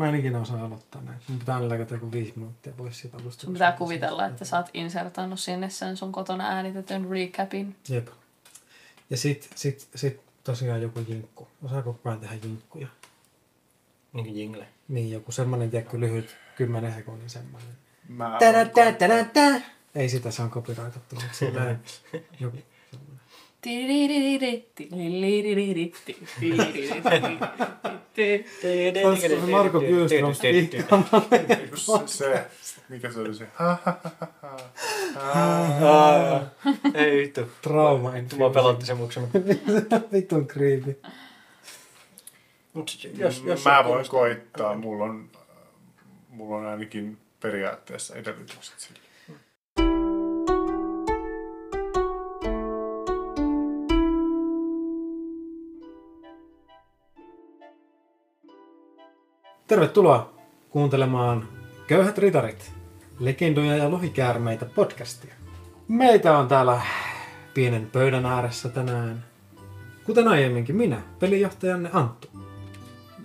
Mä en ikinä osaa aloittaa näin. Mun pitää aina läkätä joku viisi minuuttia pois siitä alusta. Sun pitää kuvitella, että sä oot insertannut sinne sen sun kotona äänitetyn recapin. Jep. Ja sit, sit, sit tosiaan joku jinkku. Osaako kukaan tehdä jinkkuja? Niin kuin jingle. Niin, joku semmonen, tiedätkö, lyhyt 10 sekunnin semmonen. Mä Tä, tä, tä, tä. Ei sitä saa copyrightattu, mutta joku. Olisiko se Marko Bjurström se, mikä se oli se? Ei vittu. Trauma. Mua pelotti se muksena. Creepy. Mut jos, jos Mä voin koittaa, mulla on, mulla on ainakin periaatteessa edellytykset sille. Tervetuloa kuuntelemaan Köyhät ritarit, legendoja ja lohikäärmeitä podcastia. Meitä on täällä pienen pöydän ääressä tänään. Kuten aiemminkin minä, pelijohtajanne Anttu.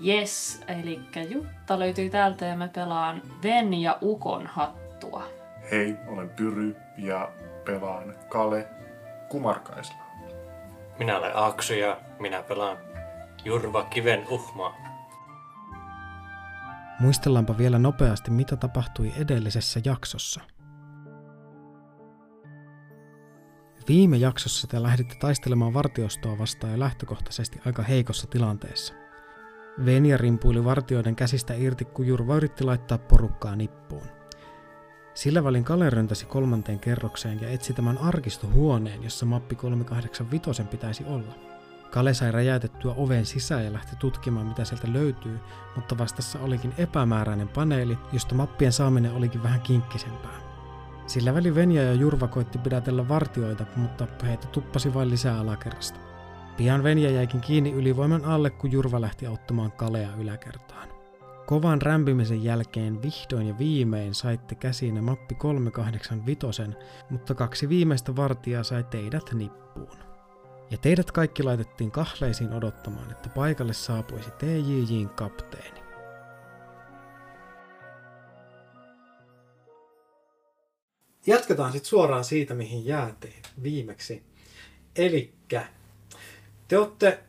Yes, eli Jutta löytyy täältä ja mä pelaan Ven ja Ukon hattua. Hei, olen Pyry ja pelaan Kale Kumarkaisla. Minä olen Aksu ja minä pelaan Jurva Kiven uhmaa. Muistellaanpa vielä nopeasti, mitä tapahtui edellisessä jaksossa. Viime jaksossa te lähditte taistelemaan vartiostoa vastaan jo lähtökohtaisesti aika heikossa tilanteessa. Venja rimpuili vartioiden käsistä irti, kun Jurva yritti laittaa porukkaa nippuun. Sillä välin Kale röntäsi kolmanteen kerrokseen ja etsi tämän arkistohuoneen, jossa mappi 385 pitäisi olla. Kale sai räjäytettyä oven sisään ja lähti tutkimaan, mitä sieltä löytyy, mutta vastassa olikin epämääräinen paneeli, josta mappien saaminen olikin vähän kinkkisempää. Sillä väli Venja ja Jurva koitti pidätellä vartioita, mutta heitä tuppasi vain lisää alakerrasta. Pian Venja jäikin kiinni ylivoiman alle, kun Jurva lähti auttamaan Kalea yläkertaan. Kovan rämpimisen jälkeen vihdoin ja viimein saitte käsiin mappi 385, mutta kaksi viimeistä vartijaa sai teidät nippuun. Ja teidät kaikki laitettiin kahleisiin odottamaan, että paikalle saapuisi TJJin kapteeni. Jatketaan sitten suoraan siitä, mihin jäätiin viimeksi. Elikkä te olette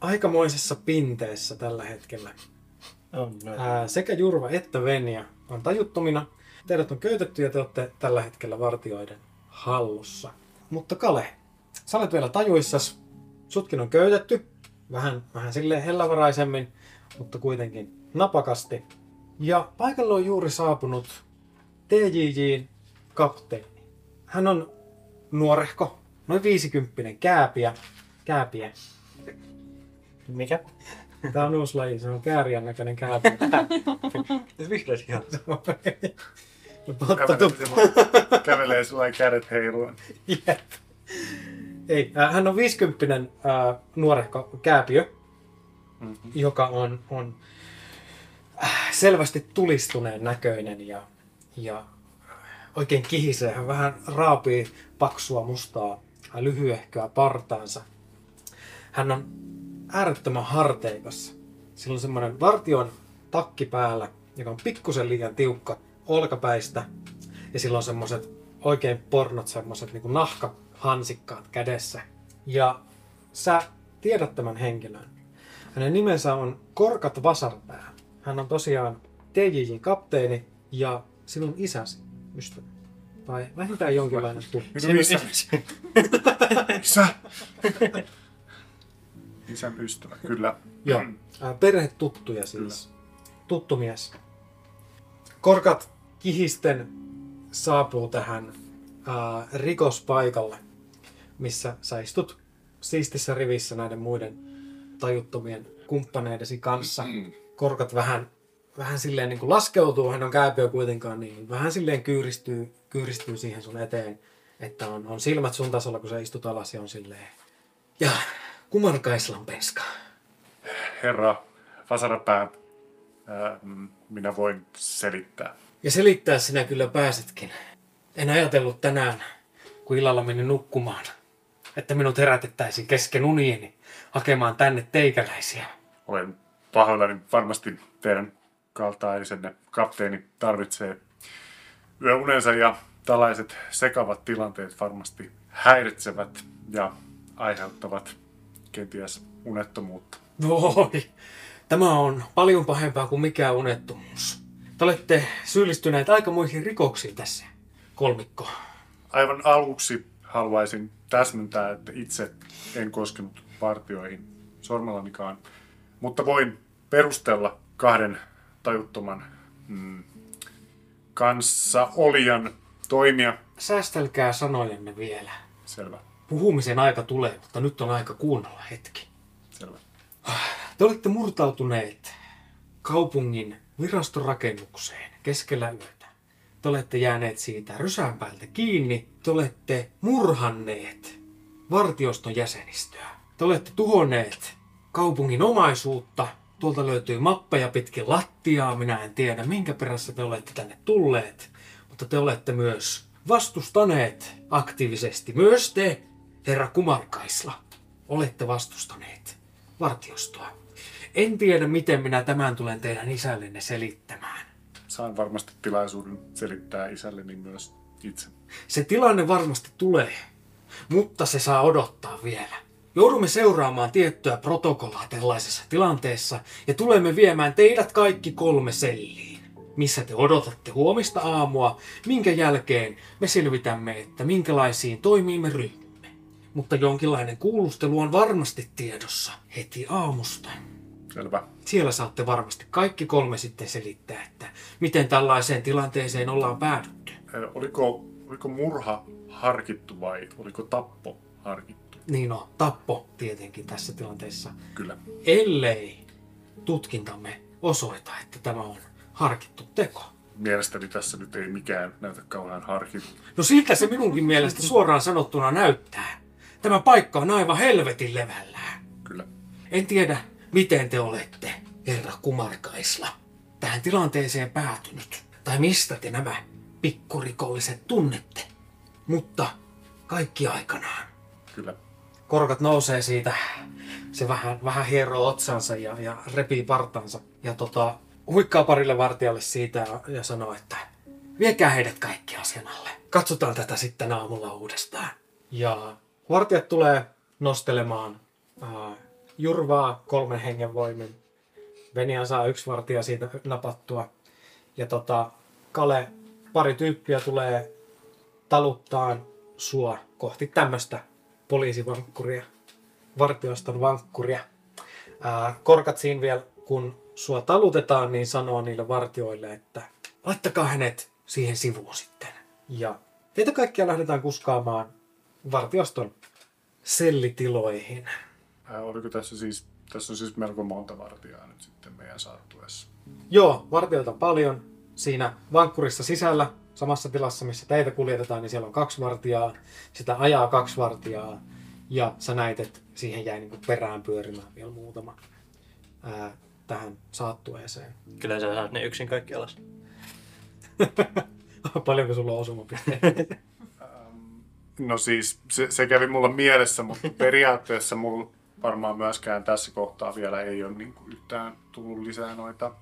aikamoisessa pinteessä tällä hetkellä. On, no. Ää, sekä Jurva että Venja on tajuttomina. Teidät on köytetty ja te olette tällä hetkellä vartioiden hallussa. Mutta Kale, sä olet vielä tajuissas. Sutkin on köytetty. Vähän, vähän silleen hellävaraisemmin, mutta kuitenkin napakasti. Ja paikalle on juuri saapunut TJJin kapteeni. Hän on nuorehko, noin 50 kääpiä. Kääpiä. Mikä? Tämä on uusi laji, se on kääriän näköinen kääpiä. Vihreät ihan. Otettu Kävelee, kävelee sulla kädet heiluen. Jep. Ei, äh, hän on 50 äh, nuorehko kääpiö, Mm-hmm. joka on, on äh, selvästi tulistuneen näköinen ja, ja oikein kihisee. Hän vähän raapii paksua mustaa äh, lyhyehköä partaansa. Hän on äärettömän harteikas. Sillä on semmoinen vartion takki päällä, joka on pikkusen liian tiukka olkapäistä. Ja sillä on semmoiset oikein pornot, semmoiset niin nahkahansikkaat kädessä. Ja sä tiedät tämän henkilön. Hänen nimensä on Korkat Vasarpää. Hän on tosiaan TJJin kapteeni ja sinun isäsi ystävä. Tai vähintään jonkinlainen tuttu. Minun isä. Isä. Isän ystävä, kyllä. Joo, perhetuttuja siis. Tuttu mies. Korkat kihisten saapuu tähän äh, rikospaikalle, missä sä istut siistissä rivissä näiden muiden tajuttomien kumppaneidesi kanssa. Korkat vähän, vähän silleen niin kuin laskeutuu, hän on kääpiö kuitenkaan, niin vähän silleen kyyristyy, kyyristyy siihen sun eteen, että on, on silmät sun tasolla, kun sä istut alas ja on silleen. Ja kumarkaislan penska. Herra Vasarapää, ää, minä voin selittää. Ja selittää sinä kyllä pääsetkin. En ajatellut tänään, kun illalla menin nukkumaan, että minut herätettäisiin kesken unieni hakemaan tänne teikäläisiä. Olen pahoillani varmasti teidän kaltaisenne kapteeni tarvitsee yöunensa ja tällaiset sekavat tilanteet varmasti häiritsevät ja aiheuttavat kenties unettomuutta. Voi, tämä on paljon pahempaa kuin mikään unettomuus. Te olette syyllistyneet aikamoisiin rikoksiin tässä, kolmikko. Aivan aluksi haluaisin täsmentää, että itse en koskenut partioihin sormellanikaan, mutta voin perustella kahden tajuttoman mm, kanssa olijan toimia. Säästelkää sanojenne vielä. Selvä, Puhumisen aika tulee, mutta nyt on aika kuunnella hetki. selvä. Te olette murtautuneet kaupungin virastorakennukseen keskellä yötä. Te olette jääneet siitä rysään päältä kiinni. Te olette murhanneet vartioston jäsenistöä. Te olette tuhonneet kaupungin omaisuutta. Tuolta löytyy mappeja pitkin lattiaa. Minä en tiedä, minkä perässä te olette tänne tulleet. Mutta te olette myös vastustaneet aktiivisesti. Myös te, herra Kumarkaisla, olette vastustaneet vartiostoa. En tiedä, miten minä tämän tulen teidän isällenne selittämään. Saan varmasti tilaisuuden selittää isälleni myös itse. Se tilanne varmasti tulee, mutta se saa odottaa vielä. Joudumme seuraamaan tiettyä protokollaa tällaisessa tilanteessa ja tulemme viemään teidät kaikki kolme selliin, missä te odotatte huomista aamua, minkä jälkeen me selvitämme, että minkälaisiin toimiin me ryhdymme. Mutta jonkinlainen kuulustelu on varmasti tiedossa heti aamusta. Selvä. Siellä saatte varmasti kaikki kolme sitten selittää, että miten tällaiseen tilanteeseen ollaan päädytty. Oliko, oliko murha harkittu vai oliko tappo harkittu? Niin no, tappo tietenkin tässä tilanteessa. Kyllä. Ellei tutkintamme osoita, että tämä on harkittu teko. Mielestäni tässä nyt ei mikään näytä kauhean harkittu. No siltä se minunkin mielestä suoraan sanottuna näyttää. Tämä paikka on aivan helvetin levällään. Kyllä. En tiedä, miten te olette, herra Kumarkaisla, tähän tilanteeseen päätynyt. Tai mistä te nämä pikkurikolliset tunnette. Mutta kaikki aikanaan. Kyllä. Korkat nousee siitä. Se vähän, vähän hieroo otsansa ja, ja repii partansa. Ja tota, huikkaa parille vartijalle siitä ja, ja sanoo, että viekää heidät kaikki asian alle. Katsotaan tätä sitten aamulla uudestaan. Ja vartijat tulee nostelemaan ää, Jurvaa kolmen hengen voimin. Venian saa yksi vartija siitä napattua. Ja tota, Kale, pari tyyppiä tulee taluttaan sua kohti tämmöistä poliisivankkuria, vartioston vankkuria. Ää, korkat siinä vielä, kun sua talutetaan, niin sanoo niille vartioille, että laittakaa hänet siihen sivuun sitten. Ja teitä kaikkia lähdetään kuskaamaan vartioston sellitiloihin. Ää, oliko tässä siis, tässä on siis melko monta vartijaa nyt sitten meidän saattuessa. Joo, vartijoita on paljon. Siinä vankkurissa sisällä, samassa tilassa, missä teitä kuljetetaan, niin siellä on kaksi vartijaa. Sitä ajaa kaksi vartijaa. Ja sä näit, että siihen jäi niin perään pyörimään vielä muutama ää, tähän saattueeseen. Kyllä sä saat ne yksin kaikki alas. Paljonko sulla on osumapisteitä? No siis, se, se kävi mulla mielessä, mutta periaatteessa mulla varmaan myöskään tässä kohtaa vielä ei ole niin kuin yhtään tullut lisää noita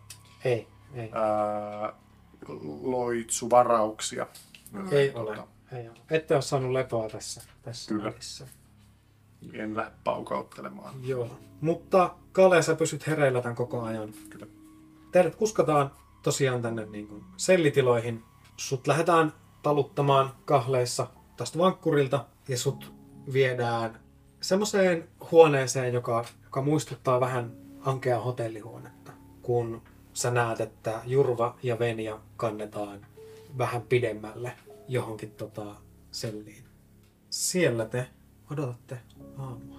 ei, ei. ää, loitsuvarauksia. Ei Tota, ole. Ei ole. Ette ole saanut lepoa tässä, tässä Kyllä. välissä. En lähde paukauttelemaan. Joo. Mutta Kale, sä pysyt hereillä tämän koko ajan. Kyllä. Teidät kuskataan tosiaan tänne niin kuin sellitiloihin. Sut lähdetään taluttamaan kahleissa tästä vankkurilta ja sut viedään semmoiseen huoneeseen, joka, joka muistuttaa vähän ankea hotellihuonetta. Kun sä näet, että Jurva ja Venja kannetaan vähän pidemmälle johonkin tota selliin. Siellä te odotatte aamua.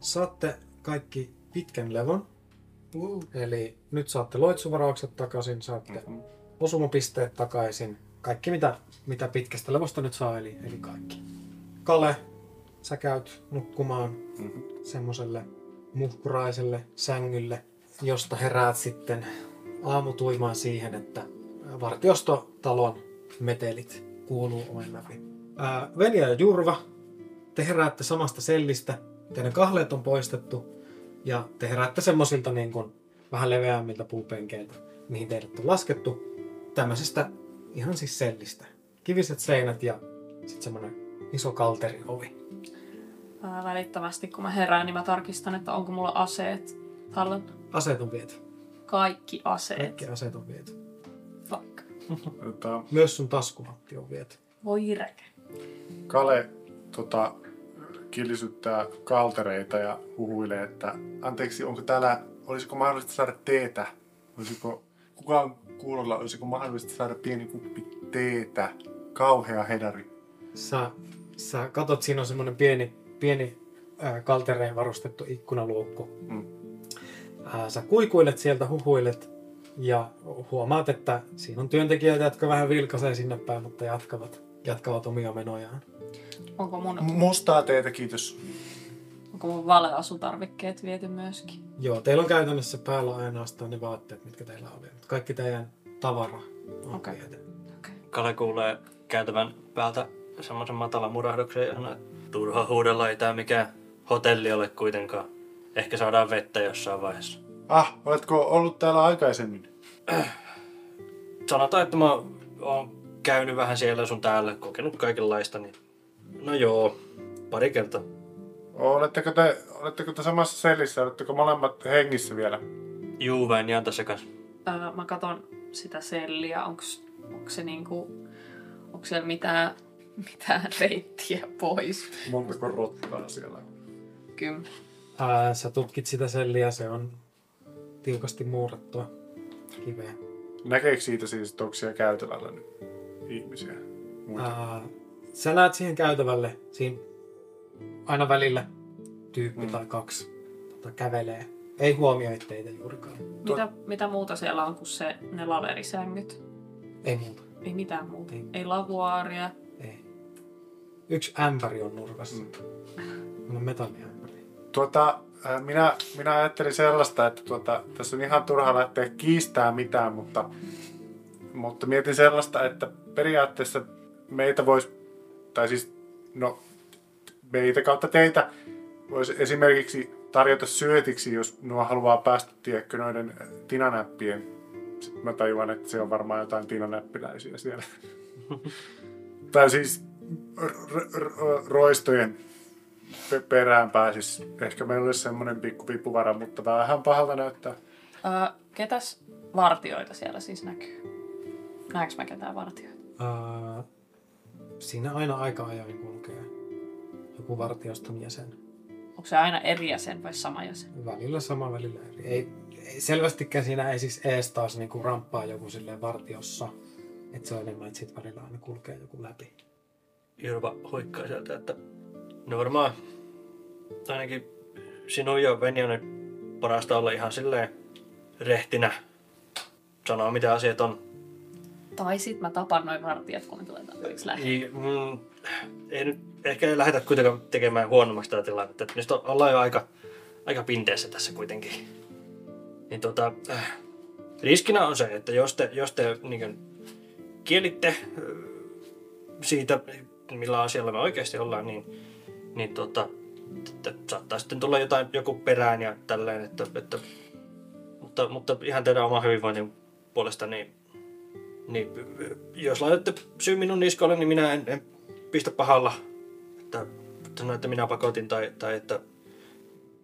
Saatte kaikki pitkän levon. Eli nyt saatte loitsuvaraukset takaisin, saatte Mhm. osumapisteet takaisin. Kaikki mitä, mitä pitkästä levosta nyt saa, eli, eli kaikki. Kale, sä käyt nukkumaan Mhm. semmoiselle muhkuraiselle sängylle, josta heräät sitten aamutuimaan siihen, että vartiostotalon metelit kuuluu oven läpi. Ää, Venja ja Jurva, te heräätte samasta sellistä, teidän kahleet on poistettu ja te heräätte semmoisilta niin kuin vähän leveämmiltä puupenkeiltä, mihin teidät on laskettu. Tämmöisestä ihan siis sellistä. Kiviset seinät ja sitten semmoinen iso kalteriovi. Ää, välittömästi kun mä herään, niin mä tarkistan, että onko mulla aseet tallella. Aseet on viety. Kaikki aseet. Kaikki aseet on viety. Fuck. Tota, Myös sun taskuhatti on viety. Voi räkä. Kale tota, killisyttää kaltereita ja huhuilee, että anteeksi, onko täällä, olisiko mahdollista saada teetä? Olisiko, kukaan kuulolla, olisiko mahdollista saada pieni kuppi teetä? Kauhea hedari. Sä, sä katot, siinä on semmoinen pieni, pieni ää, kaltereen varustettu ikkunaluukku. Mm. Ää, sä kuikuilet sieltä, huhuilet ja huomaat, että siinä on työntekijöitä, jotka vähän vilkaisee sinne päin, mutta jatkavat, jatkavat omia menojaan. Onko mun, Mustaa teetä, kiitos. onko mun valeasutarvikkeet viety myöskin? Joo, teillä on käytännössä päällä ainoastaan ne vaatteet, mitkä teillä oli. Kaikki teidän tavara on Okei. viety. Kale kuulee käytävän päältä semmoisen matalan murahduksen ja sanoo, että turha huudella ei tää mikään hotelli ole kuitenkaan. Ehkä saadaan vettä jossain vaiheessa. Ah, oletko ollut täällä aikaisemmin? Sanotaan, että mä oon käynyt vähän siellä sun täällä, kokenut kaikenlaista, niin no joo, pari kertaa. Oletteko te, oletteko te samassa sellissä? Oletteko molemmat hengissä vielä? Juu, en jää tässä kanssa. Ää, mä katon sitä selliä, onks, onko se niinku, onko siellä mitään, mitään reittiä pois? Montako rottaa siellä on? Kyllä. Ää, sä tutkit sitä selliä, se on tiukasti muurattua kiveä. Näkeekö siitä siis, että onko siellä käytävällä nyt ihmisiä? Muita? Ää, sä näet siihen käytävälle, siinä aina välillä tyyppi Mm. tai kaksi tota, kävelee. Ei huomioi teitä juurikaan. Mitä, mitä muuta siellä on kuin se, ne laverisängyt? Ei muuta. Ei mitään muuta. Ei. Ei lavuaaria. Yksi ämpäri on nurkassa. Mm. On metalliämpäri. Tuota, minä, minä ajattelin sellaista, että tuota, tässä on ihan turha lähteä kiistää mitään, mutta, mutta mietin sellaista, että periaatteessa meitä voisi, tai siis no, meitä kautta teitä voisi esimerkiksi tarjota syötiksi, jos nuo haluaa päästä, tiedätkö, noiden tinanäppien. Sitten mä tajuan, että se on varmaan jotain tinanäppiläisiä siellä. tai siis roistojen pe- perään pääsis. Ehkä meillä olisi semmoinen pikku vippuvara, mutta vähän pahalta näyttää. Ää, ketäs vartioita siellä siis näkyy? Näekö mä ketään vartioita? Ää, siinä aina aika ajoin kulkee joku vartioston jäsen. Onko se aina eri jäsen vai sama jäsen? Välillä sama, välillä eri. Ei, ei selvästikään siinä ei siis ees taas niinku ramppaa joku silleen vartiossa. Että se on enemmän, että sit välillä aina kulkee joku läpi. Jurva huikkaa sieltä, että no varmaan ainakin sinun ja Venjonen parasta olla ihan silleen rehtinä sanoa mitä asiat on. Tai sit mä tapan noin vartijat, kun ne tulee tarpeeksi lähelle. Ei, mm, ei nyt ehkä ei lähdetä kuitenkaan tekemään huonommaksi tätä tilannetta. että Nyt ollaan jo aika, aika pinteessä tässä kuitenkin. Niin tota, äh, riskinä on se, että jos te, jos te niin kielitte äh, siitä, millä asialla me oikeasti ollaan, niin, niin tota, että saattaa sitten tulla jotain, joku perään ja tälleen, että, että mutta, mutta ihan teidän oma hyvinvoinnin puolesta, niin, niin jos laitatte syy minun niskoille, niin minä en, en pistä pahalla, että sano, että minä pakotin tai, tai että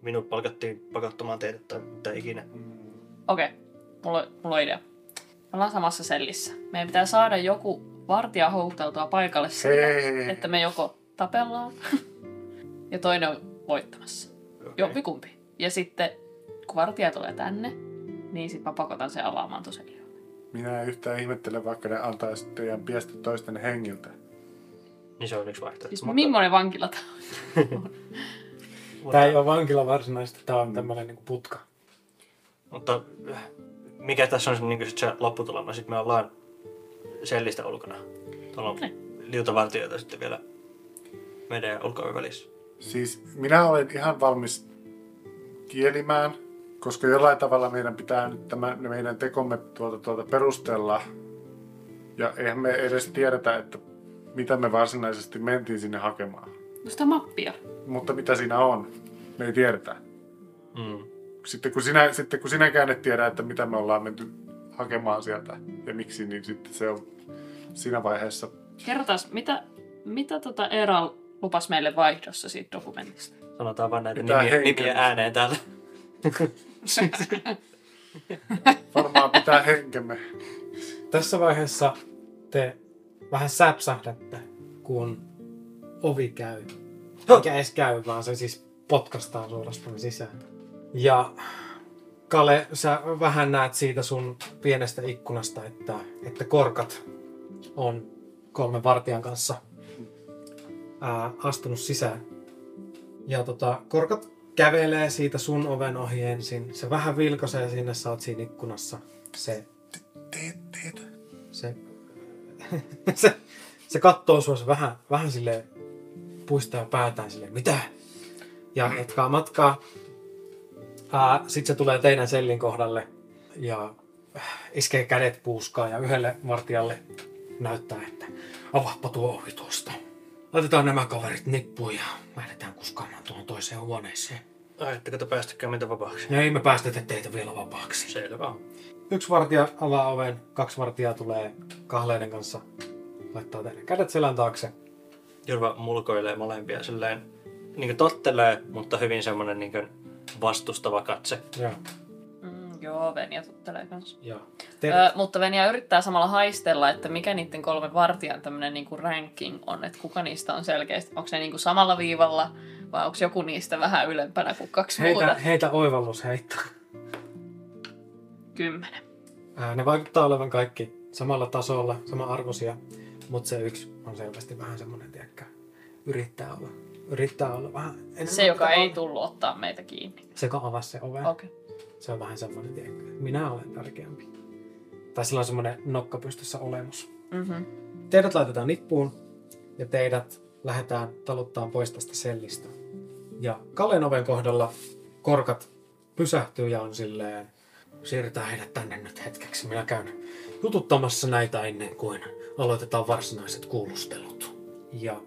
minut palkattiin pakottamaan teidät tai mitä ikinä. Okei, okay. mulla, mulla on idea. Me ollaan samassa sellissä. Meidän pitää saada joku vartija houkuteltua paikalle sillä, että me joko tapellaan ja toinen on voittamassa. Okei. Jompikumpi. Ja sitten kun vartija tulee tänne, niin sitten mä pakotan sen avaamaan tosiaan. Minä en yhtään ihmettele, vaikka ne antaisi teidän piestä toisten hengiltä. Niin se on yksi vaihtoehto. Siis millainen vankila tää on? Tämä ei ole vankila varsinaisesti, tämä on tämmöinen niinku putka. Mutta äh, mikä tässä on se, niin sit se lopputulema? Sitten me ollaan sellistä ulkona. Tuolla on liutavartijoita sitten vielä meidän ulko välissä. Siis minä olen ihan valmis kielimään, koska jollain tavalla meidän pitää nyt tämä, meidän tekomme tuolta, tuolta perustella. Ja eihän me edes tiedetä, että mitä me varsinaisesti mentiin sinne hakemaan. No sitä mappia. Mutta mitä siinä on, me ei tiedetä. Mm. Sitten kun, sinä, sitten kun sinäkään et tiedä, että mitä me ollaan menty hakemaan sieltä ja miksi, niin sitten se on siinä vaiheessa Kerrotaan, mitä, mitä tota Eera lupas meille vaihdossa siitä dokumentista? Sanotaan vaan näitä Pitää nimiä, nimiä ääneen täällä. varmaan pitää henkemme. Tässä vaiheessa te vähän säpsähdätte, kun ovi käy. Eikä edes käy, vaan se siis potkastaa suorastaan sisään. Ja Kale, sä vähän näet siitä sun pienestä ikkunasta, että, että korkat on kolmen vartijan kanssa ää, astunut sisään. Ja tota, korkat kävelee siitä sun oven ohi ensin. Se vähän vilkaisee sinne, sä oot siinä ikkunassa. Se se, se, se kattoo sua se vähän, vähän sille puistaa päätään sille mitä? Ja jatkaa matkaa. Sitten se tulee teidän sellin kohdalle ja iskee kädet puuskaan ja yhdelle vartijalle näyttää, että avaappa tuo ovi tuosta. Laitetaan nämä kaverit nippuun ja lähdetään kuskaamaan tuohon toiseen huoneeseen. Ajatteko te päästäkään meitä vapaaksi? Ei me päästetä teitä vielä vapaaksi. Selvä. Yksi vartija avaa oven, kaksi vartijaa tulee kahleiden kanssa, laittaa teidän kädet selän taakse. Jurva mulkoilee molempia silleen, niin kuin tottelee, mutta hyvin semmoinen niin kuin vastustava katse. Ja, Mm, joo, Venja tuttelee kanssa. ja. Ö, mutta Venja yrittää samalla haistella, että mikä niiden kolmen vartijan tämmöinen niinku ranking on, että kuka niistä on selkeästi, onko ne niinku samalla viivalla vai onko joku niistä vähän ylempänä kuin kaksi heitä, muuta? heitä oivallus heitto. Kymmenen. Ää, Ne vaikuttaa olevan kaikki samalla tasolla, sama arvoisia, mutta se yksi on selvästi vähän semmoinen, tiedäkö, yrittää olla, yrittää olla vähän enemmän Se, joka mitä ei on. tullut ottaa meitä kiinni. Se, joka avasi se oven. Okei. Okay. Se on vähän semmoinen, tiedätkö, minä olen tärkeämpi. Tai sillä on semmoinen nokka pystyssä olemus. Mm-hmm. Teidät laitetaan nippuun ja teidät lähdetään taluttaan pois tästä sellistä. Ja Kallen oven kohdalla korkat pysähtyy ja on silleen, siirretään heidät tänne nyt hetkeksi. Minä käyn jututtamassa näitä ennen kuin aloitetaan varsinaiset kuulustelut. Ja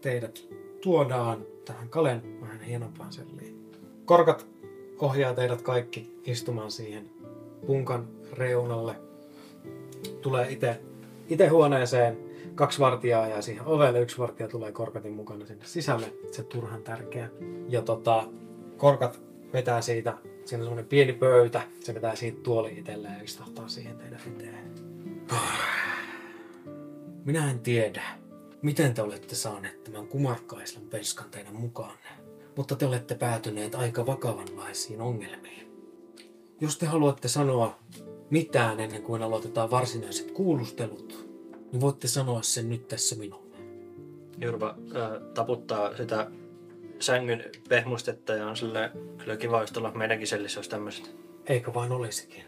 teidät tuodaan tähän Kalen vähän hienompaan selliin. Korkat ohjaa teidät kaikki istumaan siihen punkan reunalle. Tulee itse itse huoneeseen, kaksi vartijaa jää siihen ovelle, yksi vartija tulee korkatin mukana sinne sisälle, se turhan tärkeä. Ja tota, korkat vetää siitä, siinä on semmoinen pieni pöytä, se vetää siitä tuoli itselleen ja istahtaa siihen teidän eteen. Minä en tiedä, miten te olette saaneet tämän kumarkkaislan penskan teidän mukaanne, mutta te olette päätyneet aika vakavanlaisiin ongelmiin. Jos te haluatte sanoa mitään ennen kuin aloitetaan varsinaiset kuulustelut, niin voitte sanoa sen nyt tässä minulle. Jurva äh, taputtaa sitä sängyn pehmustetta ja on silleen, kyllä kiva olisi tulla meidänkin sellissä olisi tämmöiset. Eikö vain olisikin?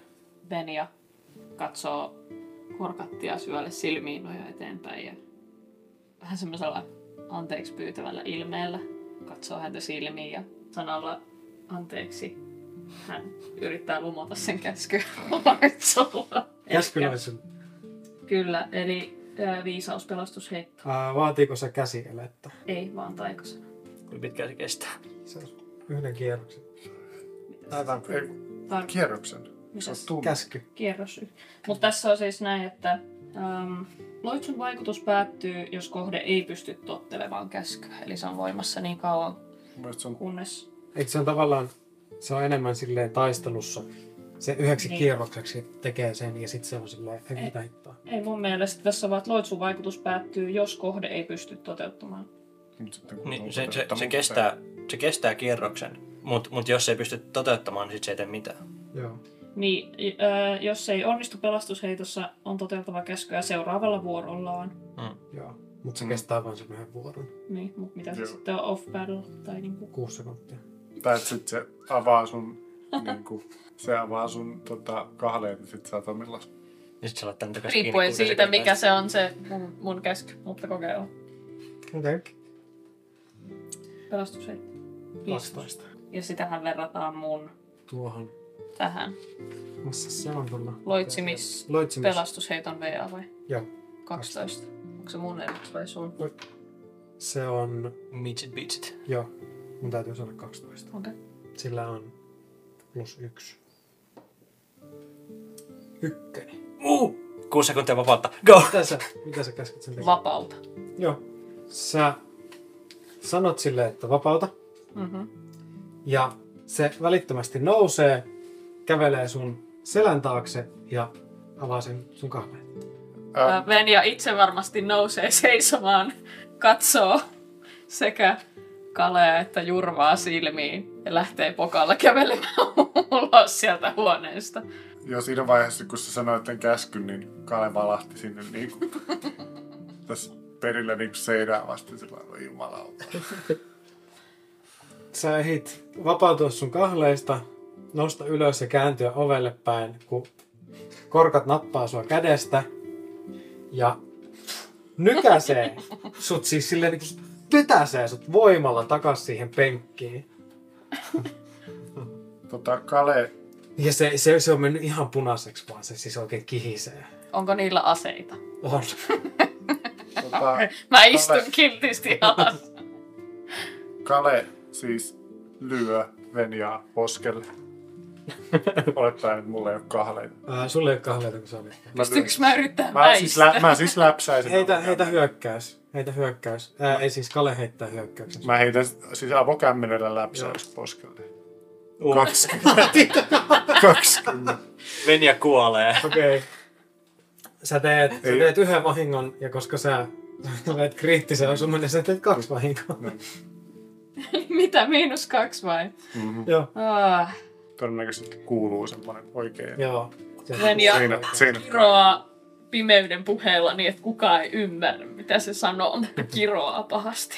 Venja katsoo korkattia syölle silmiin noja eteenpäin ja vähän semmoisella anteeksi pyytävällä ilmeellä katsoo häntä silmiin ja sanalla anteeksi hän yrittää lumota sen käsky Lartsolla. Käskyläisen. Kyllä, eli ää, viisauspelastusheitto. Ää, vaatiiko se käsielettä? Ei vaan taikasana. Kuinka pitkään se kestää? Se on yhden kierroksen. Aivan. Ei, Tar- kierroksen. Se on Mitäs? tunti. Käsky. Kierros. Mutta tässä on siis näin, että ähm, loitsun vaikutus päättyy, jos kohde ei pysty tottelemaan käskyä. Eli se on voimassa niin kauan, se on kunnes... Eikö se on tavallaan, se on enemmän silleen taistelussa. Se yhdeksi Niin. kierrokseksi tekee sen ja sitten se on silleen, ei Ei. mitä hittoa. Ei mun mielestä tässä vaan, että loitsun vaikutus päättyy, jos kohde ei pysty toteuttamaan. Niin, se, se, se, kestää, se kestää kierroksen, mutta mut jos ei pysty toteuttamaan, niin sit se ei tee mitään. Joo. Niin, äh, jos ei onnistu pelastusheitossa, on toteuttava käskyä seuraavalla vuorollaan. Joo. Mutta se Mm. kestää vain sen yhden vuoron. Niin, mutta mitä se Joo. sitten on off battle? Tai niinku... Kuusi sekuntia. Tai että sit se avaa sun, niinku, se avaa sun tota, kahleet ja sit sä oot omillas. Ja sit sä laittaa niitä kanssa Riippuen kiinni kuusi siitä, sekuntia. mikä se on se mun, mun käsky, mutta kokeillaan. Okei. Okay. Pelastusheitto. 12. Ja sitähän verrataan mun Tuohon. Tähän Missä se on tuolla? loitsimis, Loitsimis. pelastusheiton VA vai? Joo. 12. Onko se mun eduksi vai sun? Se on, Mitsit bitsit. joo, mun täytyy saada 12. Okei. Okay. Sillä on plus yksi. ykkönen. Uh, kuusi sekuntia vapautta. Go! Mitä sä, mitä sä käsket sen tekemään? Vapauta. Joo. Sä sanot sille, että vapauta. Mm-hmm. Ja se välittömästi nousee, kävelee sun selän taakse ja avaa sen sun kahveen. Ää, Venja itse varmasti nousee seisomaan, katsoo sekä Kalea että Jurvaa silmiin ja lähtee pokalla kävelemään ulos sieltä huoneesta. jo siinä vaiheessa, kun sä sanoit tämän käskyn, niin Kale valahti sinne niin kuin, tässä perillä niin kuin seinää vasten sillä lailla, jumalauta. Sä ehdit vapautua sun kahleista, nousta ylös ja kääntyä ovelle päin, kun korkat nappaa sua kädestä ja nykäsee sut siis silleen niin kuin vetäsee sut voimalla takas siihen penkkiin. Tota, Kale, Ja se, se, se on mennyt ihan punaiseksi, vaan se siis oikein kihisee. Onko niillä aseita? On. tota, Mä istun kiltisti alas. Kale siis lyö Venjaa poskelle. Olettaen, että mulla ei ole kahleita. Ää, sulle ei ole kahleita, kun sä olit. Mä, Pystyykö mä yrittää mä, siis, lä, mä siis läpsäisin. Heitä, heitä hyökkäys. Heitä hyökkäys. Ää, ei siis Kale heittää hyökkäyksen. Mä heitän siis avokämmenellä läpsäys poskelle. Uh, 20. 20. Venja kuolee. Okei. Okay. Sä teet, sä teet yhden vahingon, ja koska sä olet kriittisen osuman, niin sä teet kaksi vahinkoa. Mitä, miinus kaksi vai? Mm-hmm. Joo. Ah, Todennäköisesti kuuluu semmonen oikein. Joo. Siinä, siinä. kiroaa pimeyden puheella niin, että kukaan ei ymmärrä, mitä se sanoo, mutta kiroaa pahasti.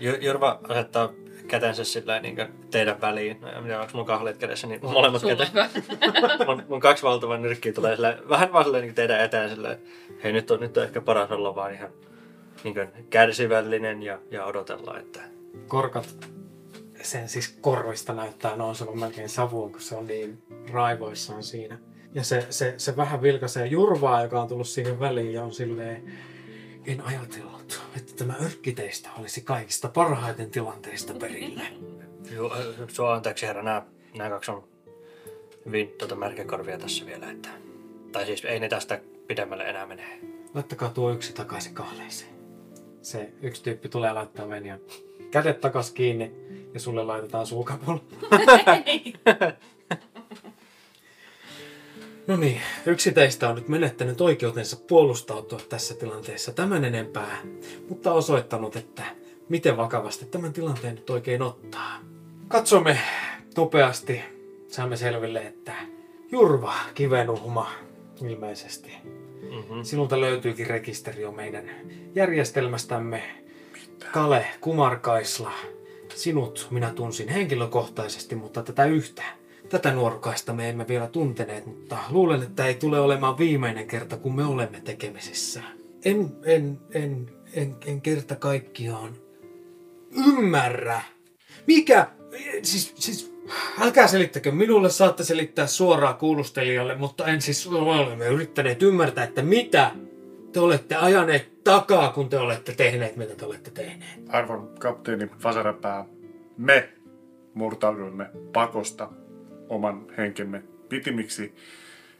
J- Jurva asettaa kätensä sillä niin teidän väliin. No, ja minä onko mun kahleet kädessä, niin molemmat Sulla kädet. mun, mun kaksi valtavaa nyrkkiä tulee sillä, vähän vaan silleen, niin teidän eteen silleen, hei nyt on, nyt on ehkä paras olla vaan ihan niin kuin, kärsivällinen ja, ja odotella, että Korkat sen siis korvista näyttää nousevan melkein savuun, kun se on niin raivoissaan siinä. Ja se, se, se vähän vilkaisee Jurvaa, joka on tullut siihen väliin ja on silleen, en ajatellut, että tämä örkkiteistä olisi kaikista parhaiten tilanteista perillä. Ju, sua anteeksi herra, nämä, nämä kaksi on hyvin tuota, märkäkorvia tässä vielä, että tai siis ei ne tästä pidemmälle enää mene. Laittakaa tuo yksi takaisin kahleeseen. Se yksi tyyppi tulee laittaa Venjan kädet takas kiinni ja sulle laitetaan suukapulla. No niin, yksi teistä on nyt menettänyt oikeutensa puolustautua tässä tilanteessa tämän enempää, mutta osoittanut, että miten vakavasti tämän tilanteen nyt oikein ottaa. Katsomme nopeasti, saamme selville, että Jurva Kivenuhma ilmeisesti Mm-hmm. Sinulta löytyykin rekisteri jo meidän järjestelmästämme. Kale Kumarkaisla. Sinut minä tunsin henkilökohtaisesti, mutta tätä yhtä. Tätä nuorukaista me emme vielä tunteneet, mutta luulen, että ei tule olemaan viimeinen kerta, kun me olemme tekemisissä. En, en, en, en, en kerta kaikkiaan ymmärrä. Mikä? Siis, siis älkää selittäkö. Minulle saatte selittää suoraan kuulustelijalle, mutta en siis olemme yrittäneet ymmärtää, että mitä te olette ajaneet takaa, kun te olette tehneet, mitä te olette tehneet. Arvon kapteeni Vasarapää, me murtauduimme pakosta oman henkemme pitimiksi.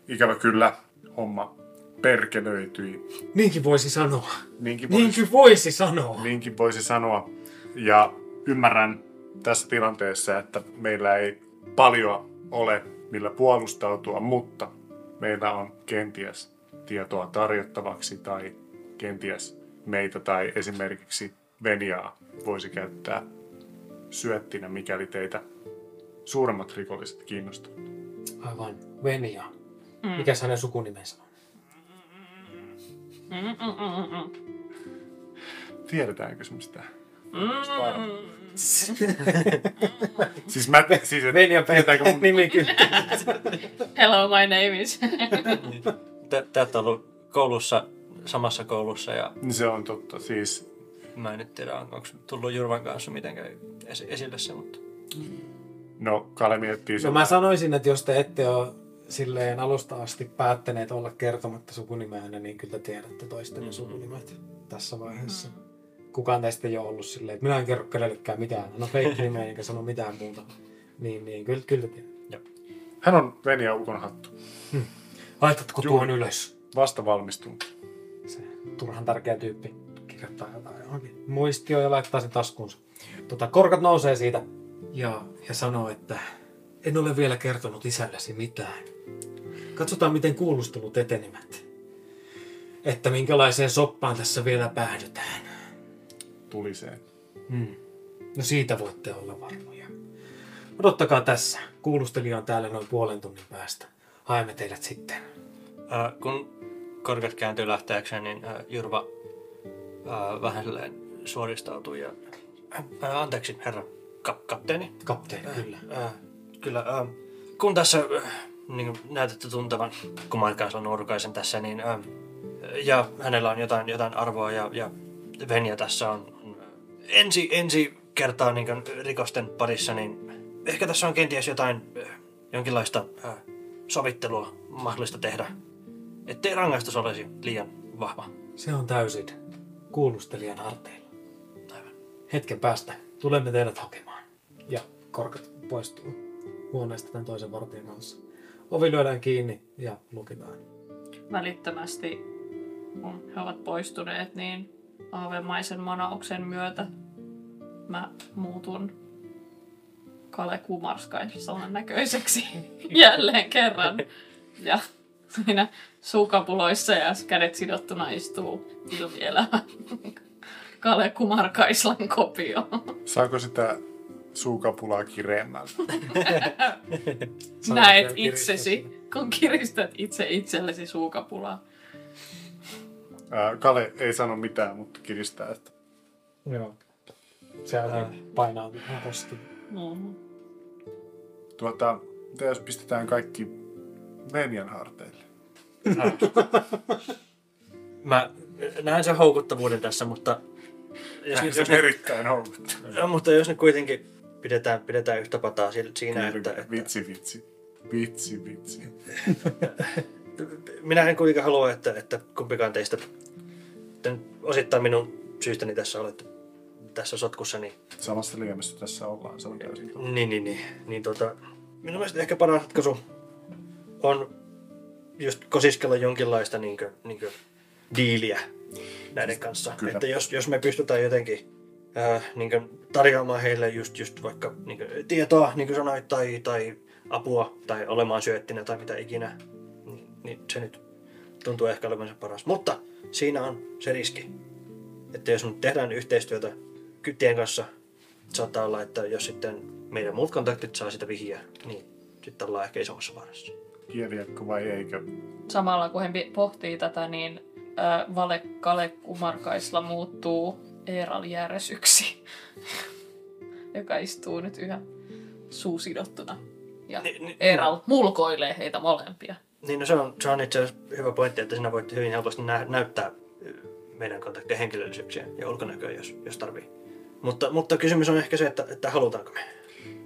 Ikävä kyllä, homma perkelöityi. Niinkin voisi sanoa. Niinkin voisi, Niinkin voisi sanoa. niinkin voisi sanoa. Ja ymmärrän tässä tilanteessa, että meillä ei paljon ole millä puolustautua, mutta meillä on kenties tietoa tarjottavaksi tai kenties meitä tai esimerkiksi Veniaa voisi käyttää syöttinä, mikäli teitä suuremmat rikolliset kiinnostavat. Aivan. Venia. Mm. Mikä hänen sukunimensä on? Mm, mm, mm. Tiedetäänkö se mistä? Siis mä, siis et, Venia nimi kyllä. Hello, my name is. Te, te olette ollut koulussa, samassa koulussa ja niin se on totta. Siis mä en nyt tiedä, onko tullut Jurvan kanssa mitenkään esi- esille se, mutta No, Kale miettii No sen. mä sanoisin, että jos te ette ole silleen alusta asti päättäneet olla kertomatta sukunimeänne, niin kyllä te tiedätte toistenne Mhm. sukunimet tässä vaiheessa. Kukaan teistä ei ole ollut silleen, että minä en kerro kenellekään mitään. No feikki nimeä enkä sano mitään muuta. Niin, niin kyllä, kyllä te tiedätte. Hän on Venia Ukon hattu. Laitatko Juuri. tuon ylös? Vasta valmistunut. Se turhan tärkeä tyyppi kirjoittaa jotain johonkin muistioon ja laittaa sen taskuunsa. Tota, korkat nousee siitä ja, ja sanoo, että en ole vielä kertonut isällesi mitään. Katsotaan, miten kuulustelut etenevät. Että minkälaiseen soppaan tässä vielä päädytään. Tuliseen. Hmm. No siitä voitte olla varmoja. Odottakaa tässä. Kuulustelija on täällä noin puolen tunnin päästä. Haemme teidät sitten. Ää, kun korkeat kääntyy lähteäkseen, niin ää, Jurva ää, vähän suoristautuu ja... Ää, anteeksi, herra kap- kapteeni. Kapteeni, kyllä. Ää, kyllä, ää, kun tässä ää, niin näytätte tuntevan kumarkaisella nuorukaisen tässä, niin... Ää, ja hänellä on jotain, jotain arvoa ja, ja Venja tässä on, ensi, ensi kertaa niin rikosten parissa, niin ehkä tässä on kenties jotain, jonkinlaista sovittelua mahdollista tehdä, ettei rangaistus olisi liian vahva. Se on täysin kuulustelijan harteilla. Aivan. Hetken päästä tulemme teidät hakemaan. Ja korkat poistuu huoneesta tämän toisen vartijan kanssa. Ovi lyödään kiinni ja lukitaan. Välittömästi, kun he ovat poistuneet, niin aavemaisen manauksen myötä mä muutun Kale Kumarskaisalan näköiseksi jälleen kerran. Ja siinä suukapuloissa ja kädet sidottuna istuu ilmielävä Kale Kumarkaislan kopio. Saako sitä suukapulaa kireemmältä? Näet vielä itsesi, kun kiristät itse itsellesi suukapulaa. Ää, Kale ei sano mitään, mutta kiristää, että Joo. Se painaa postiin. Tuota, mitä jos pistetään kaikki Venjan harteille? Mä näen sen houkuttavuuden tässä, mutta jos, Se jos, erittäin houkuttavaa. mutta jos nyt kuitenkin pidetään, pidetään yhtä pataa siinä, että, että Vitsi, vitsi. Vitsi, vitsi. minä en kuitenkaan halua, että, että kumpikaan teistä osittain minun syystäni tässä olette tässä sotkussa, niin, Samassa liemessä tässä ollaan, se on täysin totta. niin, niin, niin, niin tota, minun mielestä ehkä paras ratkaisu on just kosiskella jonkinlaista niin kuin, niin kuin diiliä näiden kanssa. Kyllä. Että jos, jos me pystytään jotenkin äh, niin kuin tarjoamaan heille just, just vaikka niin kuin tietoa, niin kuin sanoit, tai, tai apua, tai olemaan syöttinä tai mitä ikinä, niin, niin se nyt tuntuu ehkä olevan se paras. Mutta siinä on se riski, että jos nyt tehdään yhteistyötä kyttien kanssa, saattaa olla, että jos sitten meidän muut kontaktit saa sitä vihiä, niin sitten ollaan ehkä isommassa vaarassa. Kielijakko vai eikö? Samalla kun he pohtii tätä, niin äh, Vale Kale Kumarkaisla muuttuu Eeral Järesyksi, joka istuu nyt yhä suusidottuna. Ja Ni- ni- Eeral mulkoilee heitä molempia. Niin, no se on, se on itse asiassa hyvä pointti, että sinä voit hyvin helposti nä- näyttää meidän kontaktien henkilöllisyyksiä ja ulkonäköä, jos, jos tarvii. Mutta, mutta kysymys on ehkä se, että, että halutaanko me.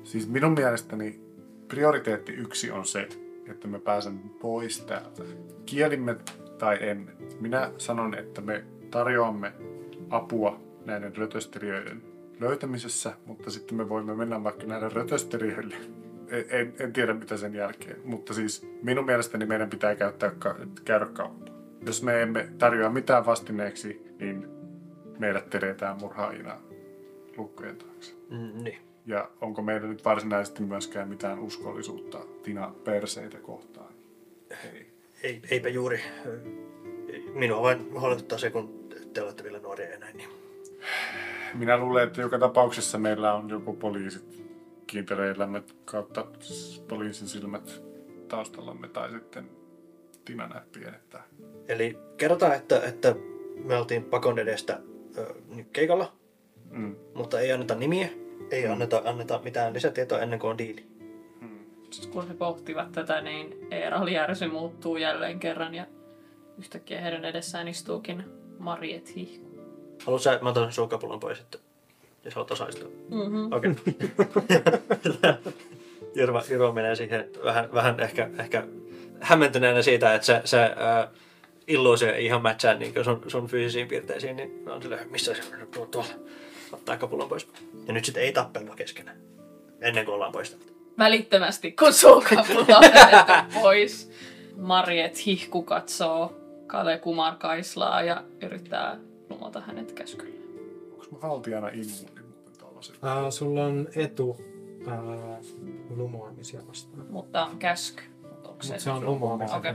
Siis minun mielestäni prioriteetti yksi on se, että me pääsemme pois täältä. Kielimme tai emme. Minä sanon, että me tarjoamme apua näiden rötösteriöiden löytämisessä, mutta sitten me voimme mennä vaikka näille rötösteriöille. En, en, en tiedä mitä sen jälkeen, mutta siis minun mielestäni meidän pitää käyttää, käydä kauppaa. Jos me emme tarjoa mitään vastineeksi, niin meidät teretään murhaajina lukkojen taakse. Mm, niin. Ja onko meillä nyt varsinaisesti myöskään mitään uskollisuutta Tina Perseitä kohtaan? Ei. Ei, eipä juuri. Minua vain huoletuttaa se, kun te olette vielä nuoria ja näin. Niin. Minä luulen, että joka tapauksessa meillä on joku poliisit kiintereillämme kautta poliisin silmät taustallamme tai sitten Tina näppi että Eli kerrotaan, että, että me oltiin pakon edestä ö, keikalla, mm, mutta ei anneta nimiä, ei anneta, anneta mitään lisätietoa ennen kuin on diili. Kun he pohtivat tätä, niin Eeral Järsy muuttuu jälleen kerran ja yhtäkkiä heidän edessään istuukin Mariet Hihku. Haluatko sä, mä otan suukapullon pois, että jos haluat osallistua. Mm-hmm. Okei. Jyrva, Jyrva menee siihen vähän, vähän ehkä, ehkä hämmentyneenä siitä, että se, se äh, illuusio ei ihan mätsää niin sun, sun fyysisiin piirteisiin, niin on sille, missä se on tuo- tuolla. Ottaa kapulan pois. Ja nyt sitten ei tappelua keskenään. Ennen kuin ollaan poistettu. Välittömästi, kun suukapula on jätetty pois, Marjet hihku katsoo Kale Kumar Kaislaa ja yrittää lumota hänet käskyllä. Onko mä haltijana immuuni muuten? Ää, sulla on etu ää, lumoamisia vastaan. Mutta on käsky. Onko Mut se on lumoamisia. Okei.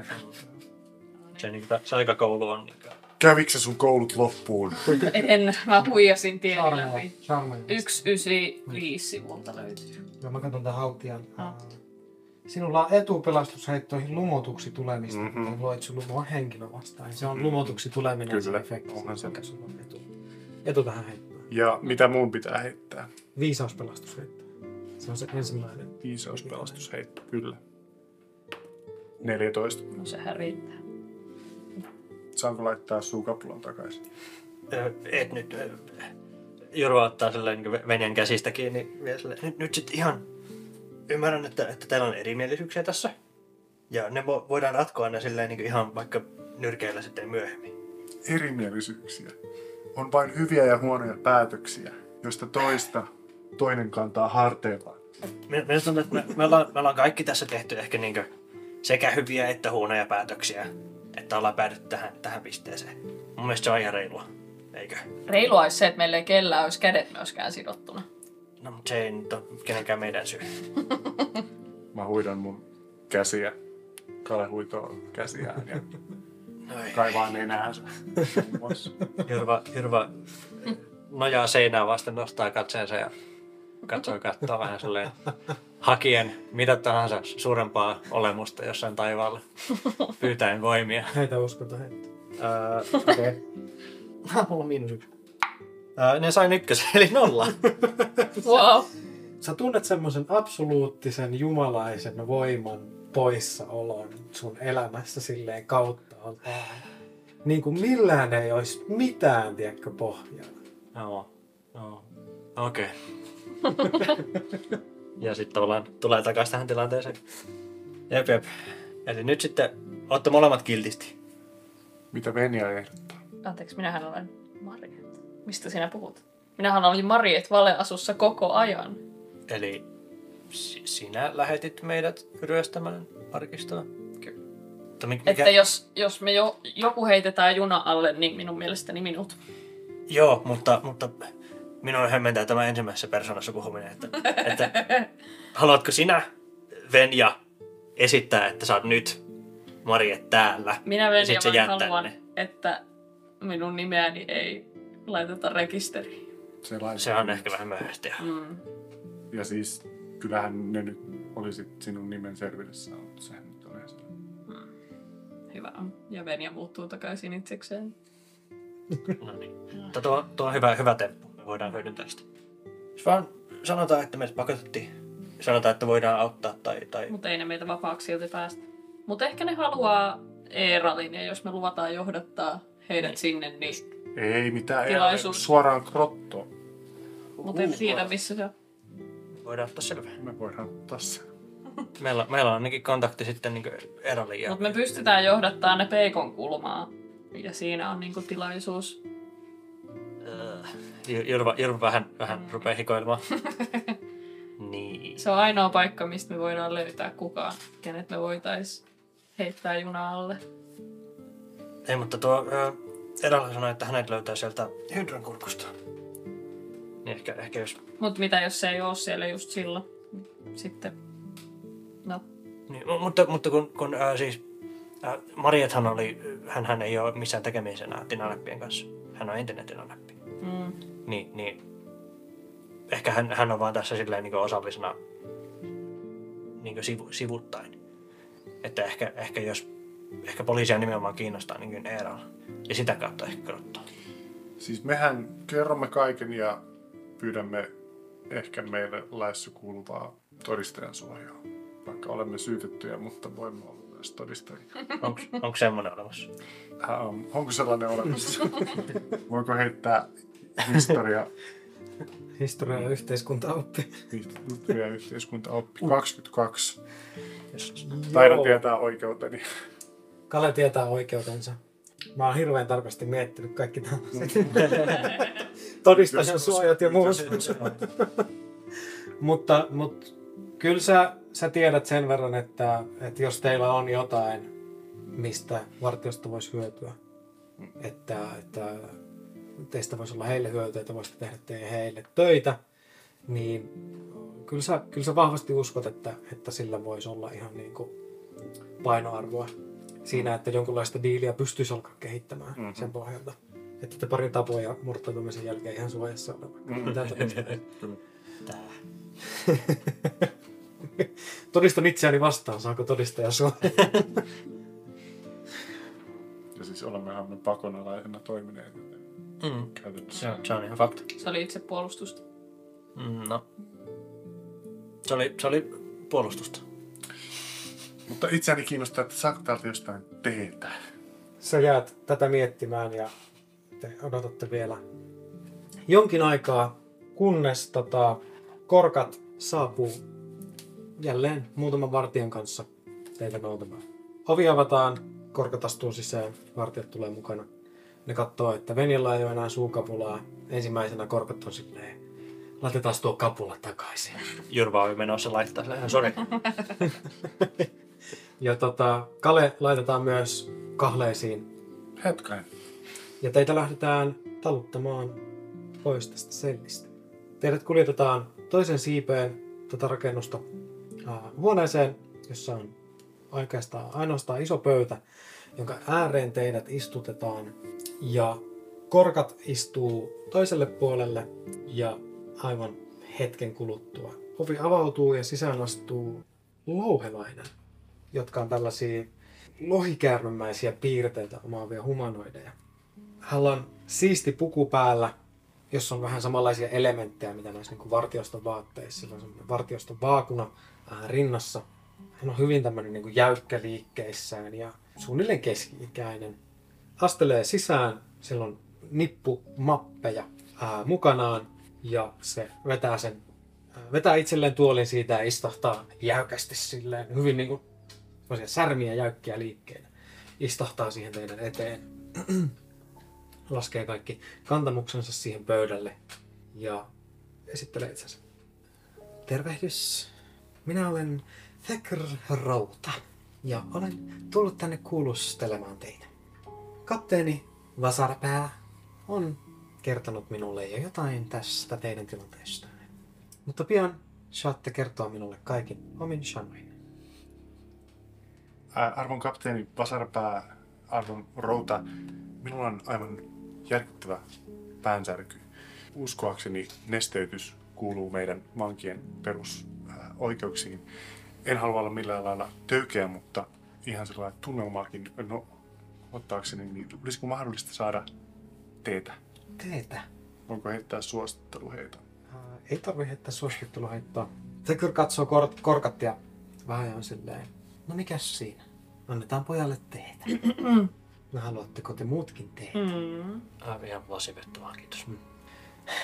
Se, niin, se aikakoulu on niin, Kävikö se sun koulut loppuun? En, mä huijasin tien läpi. Charmea. 195 sivulta löytyy. Joo, mä katson tämän haltijan. Ah. Sinulla on etupelastusheittoihin lumotuksi tulemista, Mhm. mm-hmm. luet sun lumoa henkilö vastaan. Se on lumotuksi tuleminen Kyllä, se efekti, onhan se. mikä sulla on etu. Etu tähän heittää. Ja mitä mun pitää heittää? Viisauspelastusheitto. Se on se ensimmäinen. Viisauspelastusheitto, kyllä. 14. No sehän riittää. Saanko laittaa suukapulan takaisin? Ö, et nyt. ö, Jurva ottaa silleen niin venjen käsistä kiinni. Nyt, nyt sitten ihan ymmärrän, että, että teillä on erimielisyyksiä tässä. Ja ne vo, voidaan ratkoa ne silleen niin ihan vaikka nyrkeillä sitten myöhemmin. Erimielisyyksiä. On vain hyviä ja huonoja päätöksiä, joista toista toinen kantaa harteillaan. Min- Minusta tuntuu, että me, me, ollaan, me ollaan kaikki tässä tehty ehkä niin sekä hyviä että huonoja päätöksiä, että ollaan päädytty tähän, tähän pisteeseen. Mun mielestä se on ihan reilua, eikö? Reilua olisi se, että meillä ei kellään olisi kädet myöskään sidottuna. No, mutta se ei nyt ole kenenkään meidän syy. Mä huidan mun käsiä. Kale huitoo käsiään ja Noin. kaivaa nenäänsä. Hirva, hirva nojaa seinään vasten, nostaa katseensa ja katsoo katsoa vähän silleen hakien mitä tahansa suurempaa olemusta jossain taivaalla. Pyytäen voimia. Heitä uskota heitto. Öö, Okei. Okay. Mulla on miinus yksi. Öö, ne sain ykkösen, eli nolla. Wow. Sä tunnet semmoisen absoluuttisen jumalaisen voiman poissaolon sun elämässä silleen kautta Niin kuin millään ei olisi mitään, tiedätkö, pohjaa. Joo. Joo. Okei. ja sitten tavallaan tulee takaisin tähän tilanteeseen. Jep, jep. Eli nyt sitten ootte molemmat kiltisti. Mitä Venja ehdottaa? Anteeksi, minähän olen Marjet. Mistä sinä puhut? Minähän olin Marjet valeasussa koko ajan. Eli si- sinä lähetit meidät ryöstämään arkistoa? Kyllä. Mutta mi- Että jos, jos me jo, joku heitetään juna alle, niin minun mielestäni minut. Joo, mutta, mutta minua hämmentää tämä ensimmäisessä persoonassa puhuminen. Että, että haluatko sinä, Venja, esittää, että sä oot nyt Marje täällä? Minä Ja Venja jättää haluan, ne. että minun nimeäni ei laiteta rekisteriin. Se. Se on ehkä vähän myöhäistä. Mm. Ja siis kyllähän ne nyt olisi sinun nimen selville saanut. Sehän nyt on se. Hyvä on. Ja Venja muuttuu takaisin itsekseen. No niin. Mutta tuo, tuo on hyvä, hyvä temppu. Me voidaan hyödyntää sitä. Jos vaan sanotaan, että meidät pakotettiin. Sanotaan, että voidaan auttaa tai... tai... Mutta ei ne meitä vapaaksi silti päästä. Mutta ehkä ne haluaa Eeralin, ja jos me luvataan johdattaa heidät Niin. sinne, niin... Ei mitään, ei Tilaisuus. suoraan krottoon. Mutta en tiedä, missä se on. Voidaan ottaa selvä. Me voidaan ottaa se. Meillä, meillä on ainakin kontakti sitten niin Eralin ja... Mutta me pystytään johdattaa ne peikon kulmaa. Ja siinä on niinku tilaisuus. Jurva, Jurva vähän, vähän rupeaa hikoilemaan. niin. Se on ainoa paikka, mistä me voidaan löytää kukaan, kenet me voitais heittää juna alle. Ei, mutta tuo Erala sanoi, että hänet löytää sieltä Hydran kurkusta. Niin ehkä, ehkä jos... Mutta mitä jos se ei ole siellä just silloin? Sitten, no, Niin, mu- mutta, mutta kun, kun ää, siis... Ää, Mariethan oli... hän hän ei ole missään tekemisenä Tinanäppien kanssa. Hän on entinen Tinanäppi. mm, Niin, niin... Ehkä hän, hän on vaan tässä silleen niin osallisena niin sivu, sivuttain. Että ehkä, ehkä jos... Ehkä poliisia nimenomaan kiinnostaa niin kuin Eeralla. Ja sitä kautta ehkä krottaa. Siis mehän kerromme kaiken ja pyydämme ehkä meille laissa kuuluvaa todistajan suojaa. Vaikka olemme syytettyjä, mutta voimme olla myös todistajia. Onko, onko semmoinen olemassa? On- onko sellainen olemassa? Voiko heittää historia, Historia ja yhteiskuntaoppi. historia ja yhteiskuntaoppi 22? Taidan tietää oikeuteni. Kale tietää oikeutensa. Mä oon hirveän tarkasti miettinyt kaikki tällaiset todistajan suojat ja muut. mutta, mutta kyllä sä, sä tiedät sen verran, että, että jos teillä on jotain mistä vartiosta voisi hyötyä. Että, että teistä voisi olla heille hyötyä, että voisitte tehdä teidän heille töitä, niin kyllä sä, kyllä sä vahvasti uskot, että, että sillä voisi olla ihan niin kuin painoarvoa siinä, että jonkunlaista diiliä pystyisi alkaa kehittämään Mhm. mm-hmm. sen pohjalta. Että te pari tapoja murtautumisen jälkeen ihan suojassa oleva. Mhm. Mitä? Tää. Todistan itseäni vastaan, saako todistaja suojaa? Ja siis olemmehan me pakonalaisena toimineet joten Mm. käytännössä. Se, on, se on ihan fakta. Se oli itse puolustusta. Mm, no. Se oli, se oli puolustusta. Mutta itseäni kiinnostaa, että saako täältä jostain teetä. Sä jäät tätä miettimään ja te odotatte vielä jonkin aikaa, kunnes tota, korkat saapuu jälleen muutaman vartijan kanssa teitä noutamaan. Ovi avataan, korkat astuu sisään, vartijat tulee mukana. Ne katsoo, että Venjalla ei ole enää suukapulaa. Ensimmäisenä korkat on silleen, laitetaan tuo kapula takaisin. Jurva oli menossa laittaa sen. Sori. Ja tota, Kale laitetaan myös kahleisiin Hetken. Ja teitä lähdetään taluttamaan pois tästä sellistä. Teidät kuljetetaan toisen siipeen tätä rakennusta ää, huoneeseen, jossa on oikeastaan ainoastaan iso pöytä, jonka ääreen teidät istutetaan. Ja korkat istuu toiselle puolelle ja aivan hetken kuluttua ovi avautuu ja sisään astuu louhelainen, jotka on tällaisia lohikäärmemäisiä piirteitä omaavia humanoideja. Hänellä on siisti puku päällä, jossa on vähän samanlaisia elementtejä, mitä näissä niin vartioston vaatteissa. Sillä on semmoinen vartioston vaakuna ää, rinnassa. Hän on hyvin tämmöinen niin jäykkä liikkeissään ja suunnilleen keski-ikäinen. Astelee sisään, sillä on nippu mappeja ää, mukanaan ja se vetää sen ää, vetää itselleen tuolin siitä ja istahtaa jäykästi silleen, hyvin niin kuin särmiä jäykkiä liikkeitä. Istahtaa siihen teidän eteen laskee kaikki kantamuksensa siihen pöydälle ja esittelee itsensä. Tervehdys. Minä olen Thekr Routa ja olen tullut tänne kuulustelemaan teitä. Kapteeni Vasarpää on kertonut minulle jo jotain tästä teidän tilanteestanne. Mutta pian saatte kertoa minulle kaikin omin sanoin. Arvon kapteeni Vasarpää, arvon Routa, minulla on aivan järkyttävä päänsärky. Uskoakseni nesteytys kuuluu meidän vankien perusoikeuksiin. En halua olla millään lailla töykeä, mutta ihan sellainen tunnelmaakin no, ottaakseni, niin olisiko mahdollista saada teetä? Teetä. Voinko heittää suosittelu heitä? Ää, Ei tarvi heittää suositteluheittoa. Se kyllä katsoo kor- korkat ja vähän on silleen, no mikäs siinä? Annetaan pojalle teetä. no haluatteko te muutkin teetä? Mm. Aivan ihan lasivettä vaan, kiitos.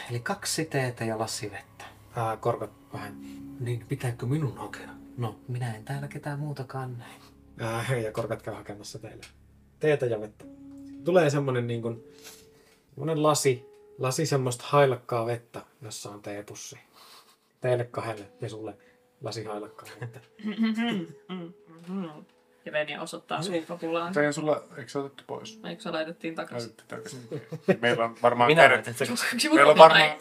Eli kaksi teetä ja lassivettä. Ää, korkat vähän, niin pitääkö minun hakea? No, minä en täällä ketään muutakaan näin. Ää, ja korkat käy hakemassa teille. Teetä ja vettä. Tulee semmonen niin kuin, semmonen lasi, lasi semmoista hailakkaa vettä, jossa on teepussi. Teille kahdelle ja sulle lasi hailakkaa vettä. Ja Venja osoittaa suukapulaan. Tein sulla, eikö se otettu pois? Eikö se laitettiin takaisin? Takaisin. Meillä on varmaan Minä kädet, meillä on varmaan,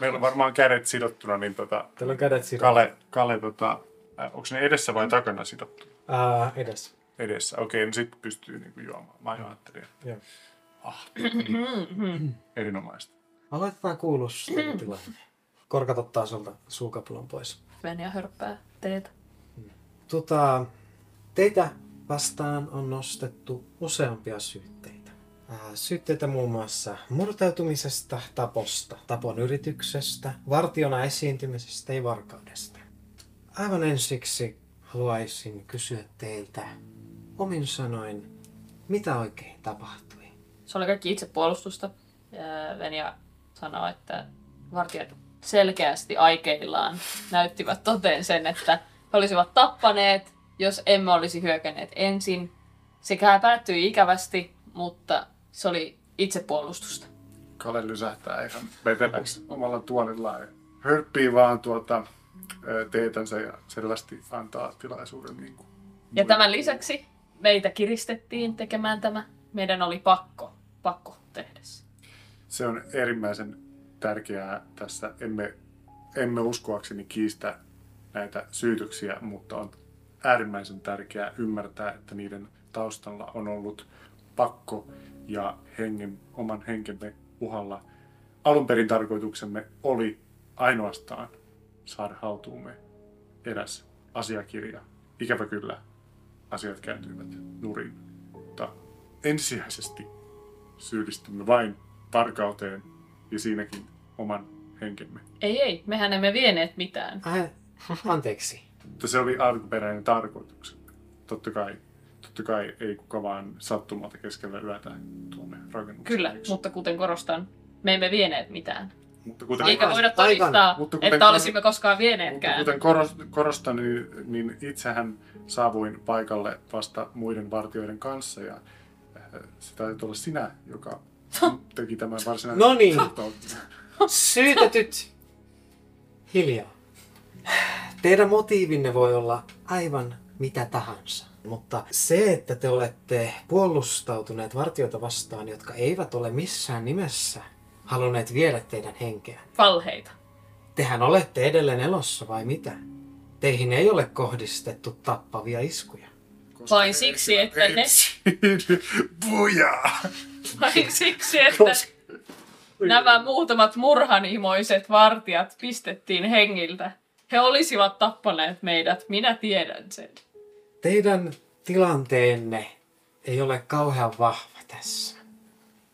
meillä on varmaan kädet sidottuna, niin tota, Teillä on kädet sidottu. Kale, Kale tota, äh, onko ne edessä vai takana sidottu? Ää, edessä. Edessä. Okei, no sitten pystyy niinku juomaan. Mä ajattelin. Joo. Ah, erinomaista. Aloitetaan kuulustelutilanne. Korkat ottaa sulta suukapulan pois. Venja hörppää teetä. Tota, teitä vastaan on nostettu useampia syytteitä. Ää, Syytteitä muun muassa murtautumisesta, taposta, tapon yrityksestä, vartiona esiintymisestä ja varkaudesta. Aivan ensiksi haluaisin kysyä teiltä omin sanoin, mitä oikein tapahtui? Se oli kaikki itsepuolustusta. Ja Venja sanoi, että vartijat selkeästi aikeillaan näyttivät toteen sen, että he olisivat tappaneet, jos emme olisi hyökänneet ensin. Sekä päättyi ikävästi, mutta se oli itsepuolustusta. Kale lysähtää ihan veteläksi omalla tuolillaan. Hörppii vaan tuota teetänsä ja selvästi antaa tilaisuuden niin kuin, Ja tämän lisäksi meitä kiristettiin tekemään tämä. Meidän oli pakko, pakko tehdä se. Se on erimmäisen tärkeää tässä. Emme, emme uskoakseni kiistä näitä syytöksiä, mutta on äärimmäisen tärkeää ymmärtää, että niiden taustalla on ollut pakko ja hengen, oman henkemme uhalla. Alun perin tarkoituksemme oli ainoastaan saada haltuumme eräs asiakirja. Ikävä kyllä asiat kääntyivät nurin, mutta ensisijaisesti syyllistymme vain varkauteen ja siinäkin oman henkemme. Ei, ei, mehän emme vieneet mitään. Äh, anteeksi. Mutta se oli alkuperäinen tarkoituksemme. Totta kai, totta kai ei kuka vaan sattumalta keskellä yötä tuonne rakennukseen. Kyllä, eikö? mutta kuten korostan, me emme vieneet mitään. mutta kuten, Eikä voida aivan. todistaa, Mutta kuten- että olisimme koskaan mutta vieneetkään. kuten koros- korostan, niin, niin itsehän saavuin paikalle vasta muiden vartijoiden kanssa ja äh, se taisi olla sinä, joka teki tämän varsinaisen No niin. Syytetyt. Hiljaa. Teidän motiivinne voi olla aivan mitä tahansa. Mutta se, että te olette puolustautuneet vartijoita vastaan, jotka eivät ole missään nimessä halunneet viedä teidän henkeä. Valheita. Tehän olette edelleen elossa vai mitä? Teihin ei ole kohdistettu tappavia iskuja. Koska Vain siksi, että ne- Bujaa! Vain siksi, että nämä muutamat murhanhimoiset vartijat pistettiin hengiltä. He olisivat tappaneet meidät, minä tiedän sen. Teidän tilanteenne ei ole kauhean vahva tässä.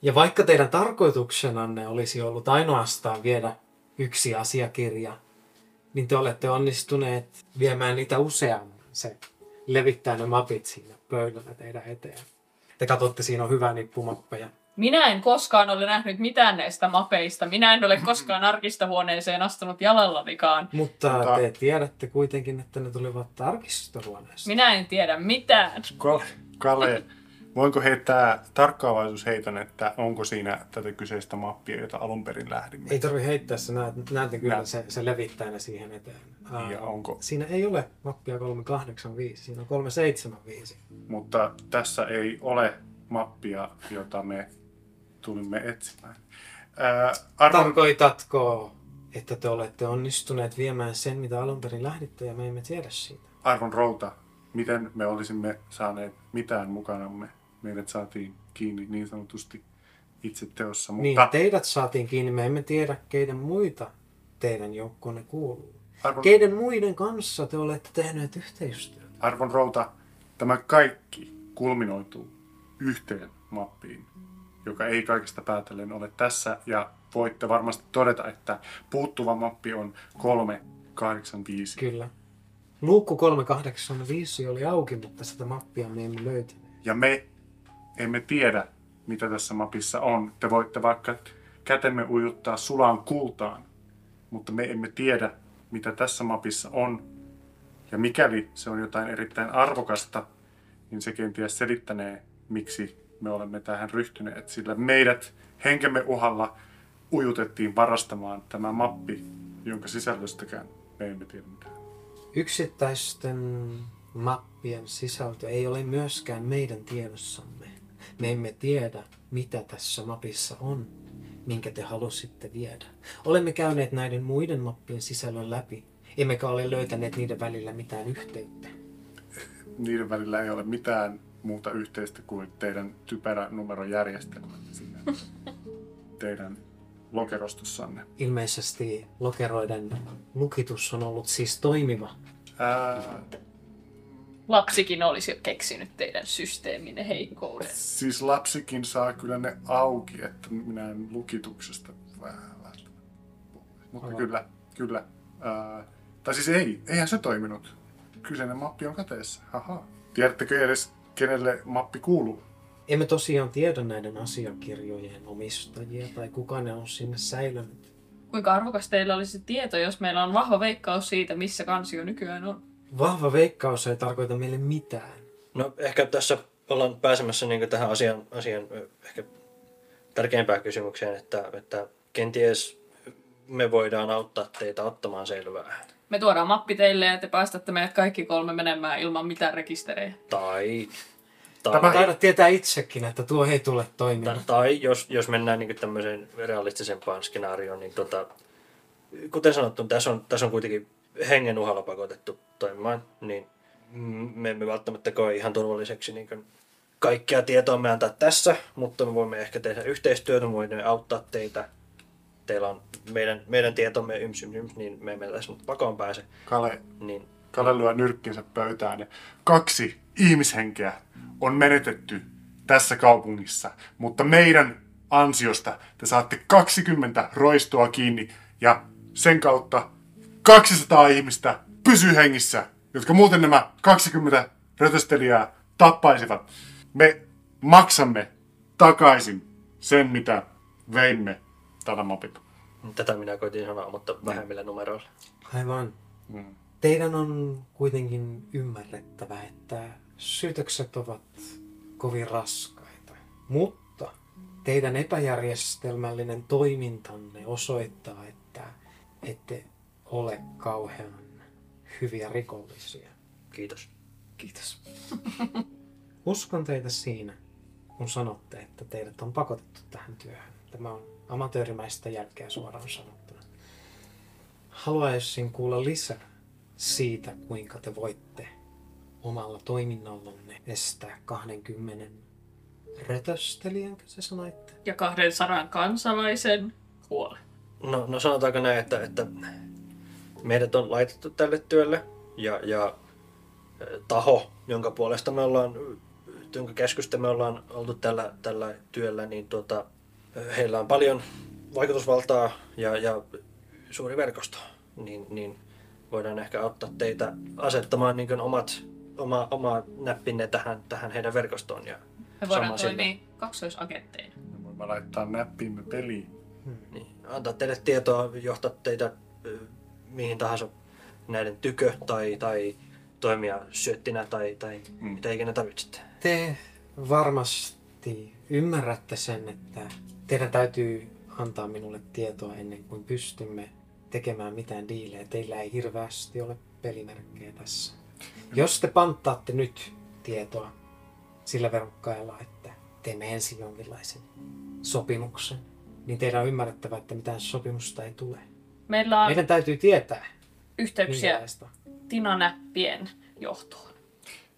Ja vaikka teidän tarkoituksenanne olisi ollut ainoastaan viedä yksi asiakirja, niin te olette onnistuneet viemään niitä useamman. Se levittää ne mapit siinä pöydällä teidän eteen. Te katsotte, siinä on hyvä nippu mappeja. Minä en koskaan ole nähnyt mitään näistä mapeista. Minä en ole koskaan arkistohuoneeseen astunut jalallanikaan. Mutta Mutta- te tiedätte kuitenkin, että ne tulivat tarkistohuoneesta. Minä en tiedä mitään. Kalle, Kalle, voinko heittää tarkkaavaisuusheiton, että onko siinä tätä kyseistä mappia, jota alun perin lähdimme? Ei tarvi heittää, sä näet, näette kyllä, Näet. se, se levittää ne siihen eteen. Aa, Ja onko, Siinä ei ole mappia 385, siinä on 375. mutta tässä ei ole mappia, jota me tulimme etsimään. Ää, arvon, Tarkoitatko, että te olette onnistuneet viemään sen, mitä alun perin lähditte, ja me emme tiedä siitä? arvon routa, miten me olisimme saaneet mitään mukanamme? Meidät saatiin kiinni niin sanotusti itse teossa, Mutta... Niin, teidät saatiin kiinni, me emme tiedä, keiden muita teidän joukkoonne kuuluu. arvon, Keiden muiden kanssa te olette tehneet yhteistyötä? arvon routa, tämä kaikki kulminoituu yhteen mappiin, joka ei kaikista päätellen ole tässä. Ja voitte varmasti todeta, että puuttuva mappi on 385. Kyllä. Luukku 385 oli auki, mutta sitä mappia me emme löytäneet. Ja me emme tiedä, mitä tässä mapissa on. Te voitte vaikka kätemme ujuttaa sulaan kultaan, mutta me emme tiedä, mitä tässä mapissa on. Ja mikäli se on jotain erittäin arvokasta, niin se kenties selittänee, miksi me olemme tähän ryhtyneet. Sillä meidät henkemme uhalla ujutettiin varastamaan tämä mappi, jonka sisällöstäkään me emme tiedä mitään. Yksittäisten mappien sisältö ei ole myöskään meidän tiedossamme. Me emme tiedä, mitä tässä mapissa on, minkä te halusitte viedä. Olemme käyneet näiden muiden mappien sisällön läpi, emmekä ole löytäneet niiden välillä mitään yhteyttä. niiden välillä ei ole mitään muuta yhteistä kuin teidän typerä numerojärjestelmä siinä teidän lokerostossanne. Ilmeisesti lokeroiden lukitus on ollut siis toimiva. Ää, Lapsikin olisi jo keksinyt teidän systeeminne heikkouden. siis lapsikin saa kyllä ne auki, että minä en lukituksesta vähän. Mutta Aivan. kyllä, kyllä. Ää, tai siis ei, eihän se toiminut. Kyseinen mappi on kateessa. Haha. Tiedättekö edes, kenelle mappi kuuluu? Emme tosiaan tiedä näiden asiakirjojen omistajia tai kuka ne on sinne säilynyt. Kuinka arvokas teillä olisi tieto, jos meillä on vahva veikkaus siitä, missä kansio nykyään on? Vahva veikkaus ei tarkoita meille mitään. No ehkä tässä ollaan pääsemässä niin tähän asian, asian ehkä tärkeimpään kysymykseen, että, että kenties me voidaan auttaa teitä ottamaan selvää. Me tuodaan mappi teille ja te päästätte meidät kaikki kolme menemään ilman mitään rekisterejä. Tai Tämä- Taidat tietää itsekin, että tuo ei tule toimimaan. Tai, tai jos, jos mennään niin tämmöiseen realistisempaan skenaarioon, niin tota, kuten sanottu, tässä on, tässä on kuitenkin hengen uhalla pakotettu toimimaan, niin me emme välttämättä koe ihan turvalliseksi niin kuin kaikkea tietoa me antaa tässä, mutta me voimme ehkä tehdä yhteistyötä, me voimme auttaa teitä. Teillä on meidän, meidän tietomme yms, yms, yms, niin me emme tässä nyt pakoon pääse. Kale, Niin Kale lyö nyrkkinsä pöytään ja kaksi ihmishenkeä on menetetty tässä kaupungissa, mutta meidän ansiosta te saatte 20 roistoa kiinni ja sen kautta 200 ihmistä pysyy hengissä, jotka muuten nämä 20 rötöstelijää tappaisivat. Me maksamme takaisin sen, mitä veimme tällä mopilla. tätä minä koitin sanoa, mutta vähemmillä numeroilla. Aivan. Mm. Teidän on kuitenkin ymmärrettävä, että syytökset ovat kovin raskaita. Mutta teidän epäjärjestelmällinen toimintanne osoittaa, että ette ole kauhean hyviä rikollisia. Kiitos. Kiitos. Uskon teitä siinä, kun sanotte, että teidät on pakotettu tähän työhön. Tämä on amatöörimäistä jälkeä suoraan sanottuna. Haluaisin kuulla lisää siitä, kuinka te voitte omalla toiminnallanne estää 20 rötöstelijänkö se sanoitte? Ja 200 kansalaisen huolen. No, no sanotaanko näin, että, että meidät on laitettu tälle työlle ja, ja taho, jonka puolesta me ollaan, jonka käskystä me ollaan oltu tällä, tällä työllä, niin tuota, heillä on paljon vaikutusvaltaa ja, ja suuri verkosto, niin, niin voidaan ehkä auttaa teitä asettamaan niin omat, oma, oma näppinne tähän, tähän heidän verkostoon. Ja Me voidaan toimia kaksoisagentteina. Me voimme laittaa näppiimme peliin. Niin, antaa teille tietoa, johtaa teitä mihin tahansa näiden tykö tai, tai toimia syöttinä tai, tai Mm. mitä ikinä tarvitsette. Te varmasti ymmärrätte sen, että teidän täytyy antaa minulle tietoa ennen kuin pystymme tekemään mitään diilejä. Teillä ei hirveästi ole pelimerkkejä tässä. Jos te panttaatte nyt tietoa sillä verukkailla, että teemme ensin jonkinlaisen sopimuksen, niin teidän on ymmärrettävä, että mitään sopimusta ei tule. Meillä on Meidän täytyy tietää, yhteyksiä minkälaista. Tinanäppien johtoon.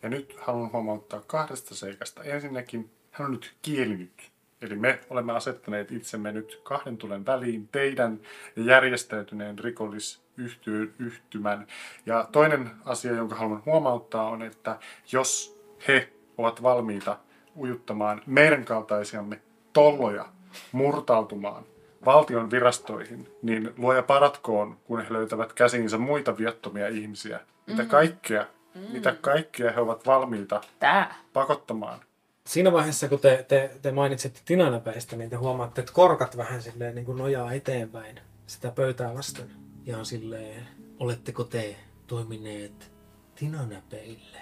Ja nyt haluan huomauttaa kahdesta seikasta. Ensinnäkin hän on nyt kielinyt. Eli me olemme asettaneet itsemme nyt kahden tulen väliin teidän ja järjestäytyneen rikollisyhtymän. Ja toinen asia, jonka haluan huomauttaa, on, että jos he ovat valmiita ujuttamaan meidän kaltaisiamme tolloja murtautumaan valtion virastoihin, niin luoja paratkoon, kun he löytävät käsiinsä muita viattomia ihmisiä. Mitä kaikkea, mitä kaikkea he ovat valmiita Tää. pakottamaan. Siinä vaiheessa, kun te, te, te mainitsitte tinanäpäistä, niin te huomaatte, että korkat vähän silleen niin kuin nojaa eteenpäin sitä pöytää vasten. Ja on silleen, oletteko te toimineet tinanäpeille?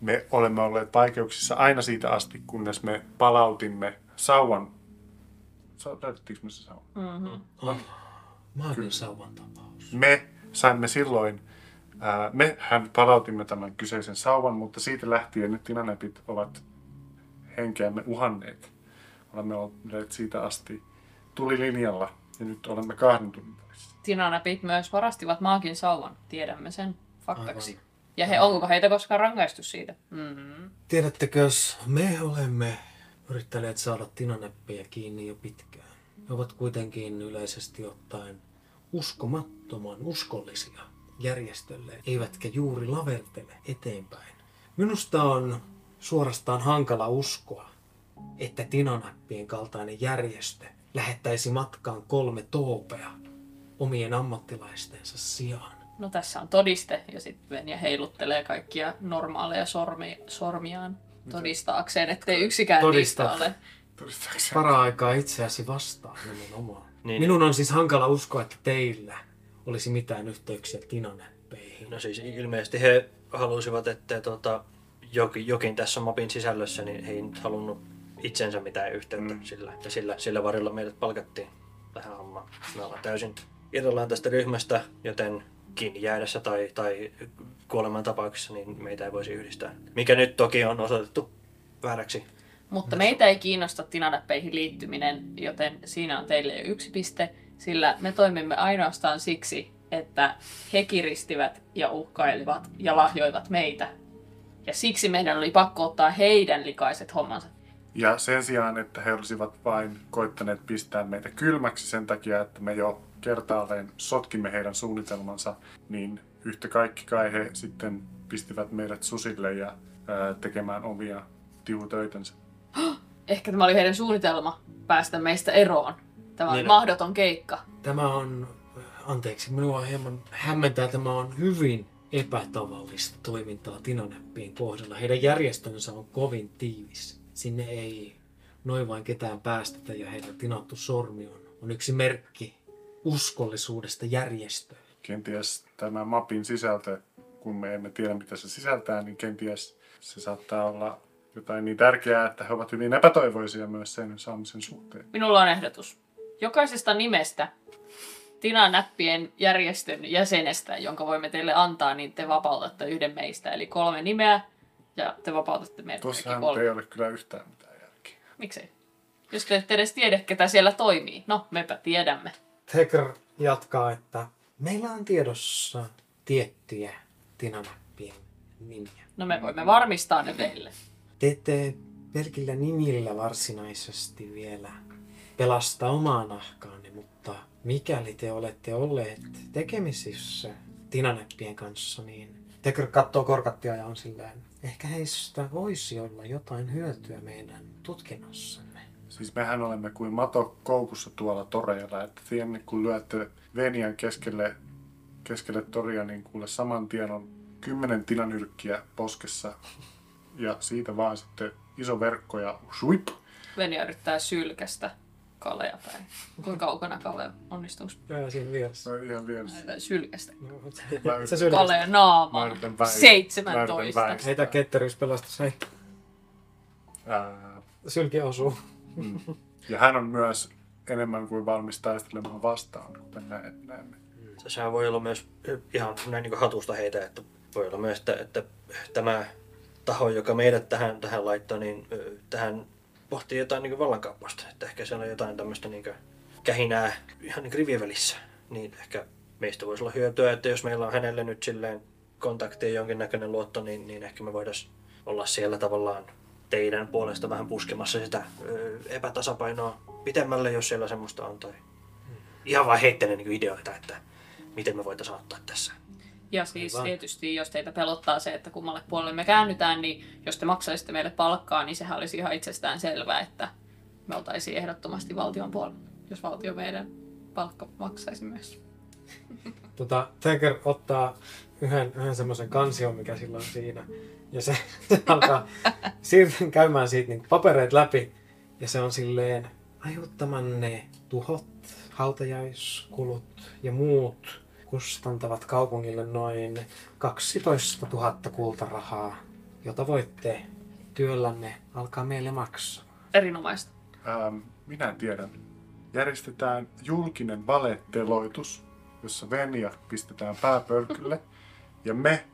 Me olemme olleet vaikeuksissa aina siitä asti, kunnes me palautimme sauvan. Sa- Löytettiinkö me se sauva? Oh, maagin sauvan tapaus. Me saimme silloin, ää, mehän palautimme tämän kyseisen sauvan, mutta siitä lähtien nyt tinanepit ovat henkeämme uhanneet. Olemme olleet siitä asti tulilinjalla ja nyt olemme kahden tunnin välissä. Tinanäpit myös varastivat maakin sauvan. Tiedämme sen faktaksi. Aivan. Ja he, onko heitä koskaan rangaistu siitä? Mm-hmm. Tiedättekö, jos me olemme yrittäneet saada tinanäppejä kiinni jo pitkään. Ne ovat kuitenkin yleisesti ottaen uskomattoman uskollisia järjestölle, eivätkä juuri lavertele eteenpäin. Minusta on suorastaan hankala uskoa, että tinanäppien kaltainen järjestö lähettäisi matkaan kolme toopea omien ammattilaistensa sijaan. No tässä on todiste ja sitten Venja heiluttelee kaikkia normaaleja sormi, sormiaan todistaakseen, ettei yksikään Todista. niistä ole. Todistaakseni? Para-aikaa itseäsi vastaan nimenomaan. Niin. Minun on siis hankala uskoa, että teillä olisi mitään yhteyksiä tinanäppeihin. No siis ilmeisesti he halusivat, että tota, jokin, jokin tässä mapin sisällössä, niin he ei nyt halunnut itsensä mitään yhteyttä mm. sillä. Ja sillä, sillä varilla meidät palkattiin tähän hommaan. Me ollaan täysin irrallaan tästä ryhmästä, joten kiinni jäädessä tai, tai kuoleman tapauksessa niin meitä ei voisi yhdistää. Mikä nyt toki on osoitettu vääräksi. Mutta meitä ei kiinnosta tinanäppeihin liittyminen, joten siinä on teille jo yksi piste, sillä me toimimme ainoastaan siksi, että he kiristivät ja uhkailivat ja lahjoivat meitä. Ja siksi meidän oli pakko ottaa heidän likaiset hommansa. Ja sen sijaan, että he olisivat vain koittaneet pistää meitä kylmäksi sen takia, että me jo kertaalleen sotkimme heidän suunnitelmansa, niin yhtä kaikki kai he sitten pistivät meidät susille ja ää, tekemään omia tihutöitänsä. Ehkä tämä oli heidän suunnitelma päästä meistä eroon. Tämä oli Niin. mahdoton keikka. Tämä on, anteeksi, minua hieman hämmentää, tämä on hyvin epätavallista toimintaa Tinanäppien kohdalla. Heidän järjestönsä on kovin tiivis. Sinne ei noin vain ketään päästetä ja heidän tinattu sormi on, on yksi merkki uskollisuudesta järjestöön. Kenties tämä mapin sisältö, kun me emme tiedä mitä se sisältää, niin kenties se saattaa olla jotain niin tärkeää, että he ovat hyvin epätoivoisia myös sen saamisen suhteen. Minulla on ehdotus. Jokaisesta nimestä Tinan näppien järjestön jäsenestä, jonka voimme teille antaa, niin te vapautatte yhden meistä. Eli kolme nimeä ja te vapautatte meidät Tuossahan kolme. ei ole kyllä yhtään mitään järkeä. Miksei? Jos te ette edes tiedä, ketä siellä toimii. No, mepä tiedämme. Teker jatkaa, että meillä on tiedossa tiettyjä Tinanäppien nimiä. No me voimme varmistaa ne teille. Te ette pelkillä nimillä varsinaisesti vielä pelasta omaa nahkaanne, mutta mikäli te olette olleet tekemisissä Tinanäppien kanssa, niin Teker katsoo korkattia ja on silleen, ehkä heistä voisi olla jotain hyötyä meidän tutkinnassamme. Siis mehän olemme kuin mato koukussa tuolla toreilla, että tiedän, kun lyötte Venian keskelle, keskelle toria, niin kuule saman tien on kymmenen tilanyrkkiä poskessa ja siitä vaan sitten iso verkko ja shuip. Venja yrittää sylkästä Kalea päin. Kuinka kaukana Kale onnistuuko Joo, siinä vieressä. On ihan vieressä. sylkästä? Mä Se yritän- sylkästä. Kaleen Mä naamaan. yritän väistää. Mä yritän 17. väistää. Heitä ketteryyspelastus, hei. Ää, Sylki osuu. Ja hän on myös enemmän kuin valmis taistelemaan vastaan, kuten nä- näemme. Sehän voi olla myös ihan näin niin hatusta heitä, että voi olla myös, että, että tämä taho, joka meidät tähän, tähän laittoi, niin tähän pohtii jotain niin vallankaappausta. Että ehkä siellä on jotain tämmöistä niin kähinää ihan niin rivien välissä. Niin ehkä meistä voisi olla hyötyä, että jos meillä on hänelle nyt silleen kontakti ja jonkinnäköinen luotto, niin, niin ehkä me voitaisiin olla siellä tavallaan teidän puolesta vähän puskemassa sitä ö, epätasapainoa pitemmälle, jos siellä semmoista on. Tai ihan vaan heittelen niin ideoita, että miten me voitaisiin auttaa tässä. Ja siis Aivan. tietysti, jos teitä pelottaa se, että kummalle puolelle me käännytään, niin jos te maksaisitte meille palkkaa, niin sehän olisi ihan itsestään selvää, että me oltaisiin ehdottomasti valtion puolella, jos valtio meidän palkka maksaisi myös. Tota, Teker ottaa yhden, yhden semmoisen kansion, mikä sillä on siinä. Ja se, se alkaa siirtyä käymään siitä niin papereet läpi. Ja se on silleen aiheuttamanne tuhot, hautajaiskulut ja muut kustantavat kaupungille noin 12 000 kultarahaa, jota voitte työllänne alkaa meille maksaa. Erinomaista. Ähm, minä tiedän. Järjestetään julkinen valetteloitus, jossa Venja pistetään pääpölkylle. Ja me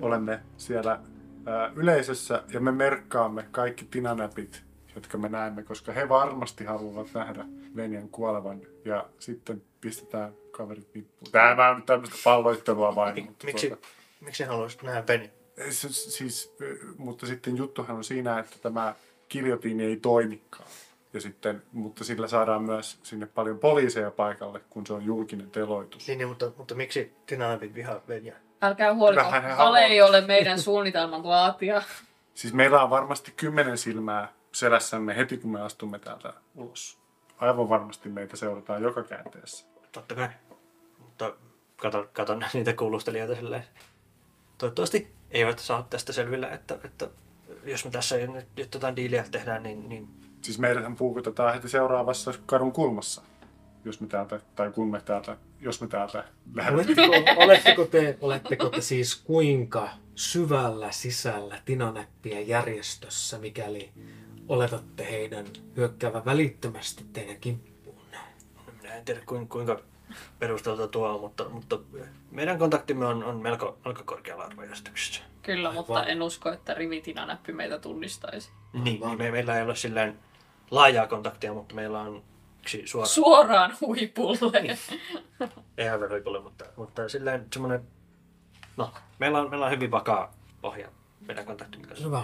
olemme siellä ää, yleisössä ja me merkkaamme kaikki tinanäpit, jotka me näemme, koska he varmasti haluavat nähdä Venjan kuolevan. Ja sitten pistetään kaverit nippuun. Tämä on nyt tämmöistä palloittelua vain. Mik, mutta miksi, tuota- miksi haluaisit nähdä Benny? Se- Siis, mutta sitten juttuhan on siinä, että tämä kiljotiini ei toimikaan. Ja sitten, mutta sillä saadaan myös sinne paljon poliiseja paikalle, kun se on julkinen teloitus. Niin, niin mutta, mutta miksi Tinanapit vihaa Bennyä? Älkää Kale haluaa. ei ole meidän suunnitelman laatija. Siis meillä on varmasti kymmenen silmää selässämme heti, kun me astumme täältä ulos. Aivan varmasti meitä seurataan joka käänteessä. Totta kai. Mutta katon, katon niitä kuulustelijoita silleen. Toivottavasti eivät saa tästä selville, että, että jos me tässä nyt, nyt jotain diiliä tehdään, niin, niin Siis meidäthän puukotetaan heti seuraavassa kadun kulmassa. Jos me täältä, tai kun me täältä, jos me täältä lähdemme. Oletteko, oletteko, te, oletteko te siis kuinka syvällä sisällä Tinanäppien järjestössä, mikäli oletatte heidän hyökkäävän välittömästi teidän kimppuun? minä en tiedä kuinka, kuinka perusteltua tuo on, mutta, mutta meidän kontaktimme on, on melko, melko korkealla arvojärjestyksessä. Kyllä, Aivan. mutta en usko, että rivitina näppy meitä tunnistaisi. Niin, niin me, meillä ei ole silleen laajaa kontaktia, mutta meillä on yksi suora, Su- Suoraan huipulle. ei aivan ripulle, mutta, mutta silleen semmoinen, no, meillä on, meillä on hyvin vakaa pohja meidän kontaktimme kanssa. Hyvä.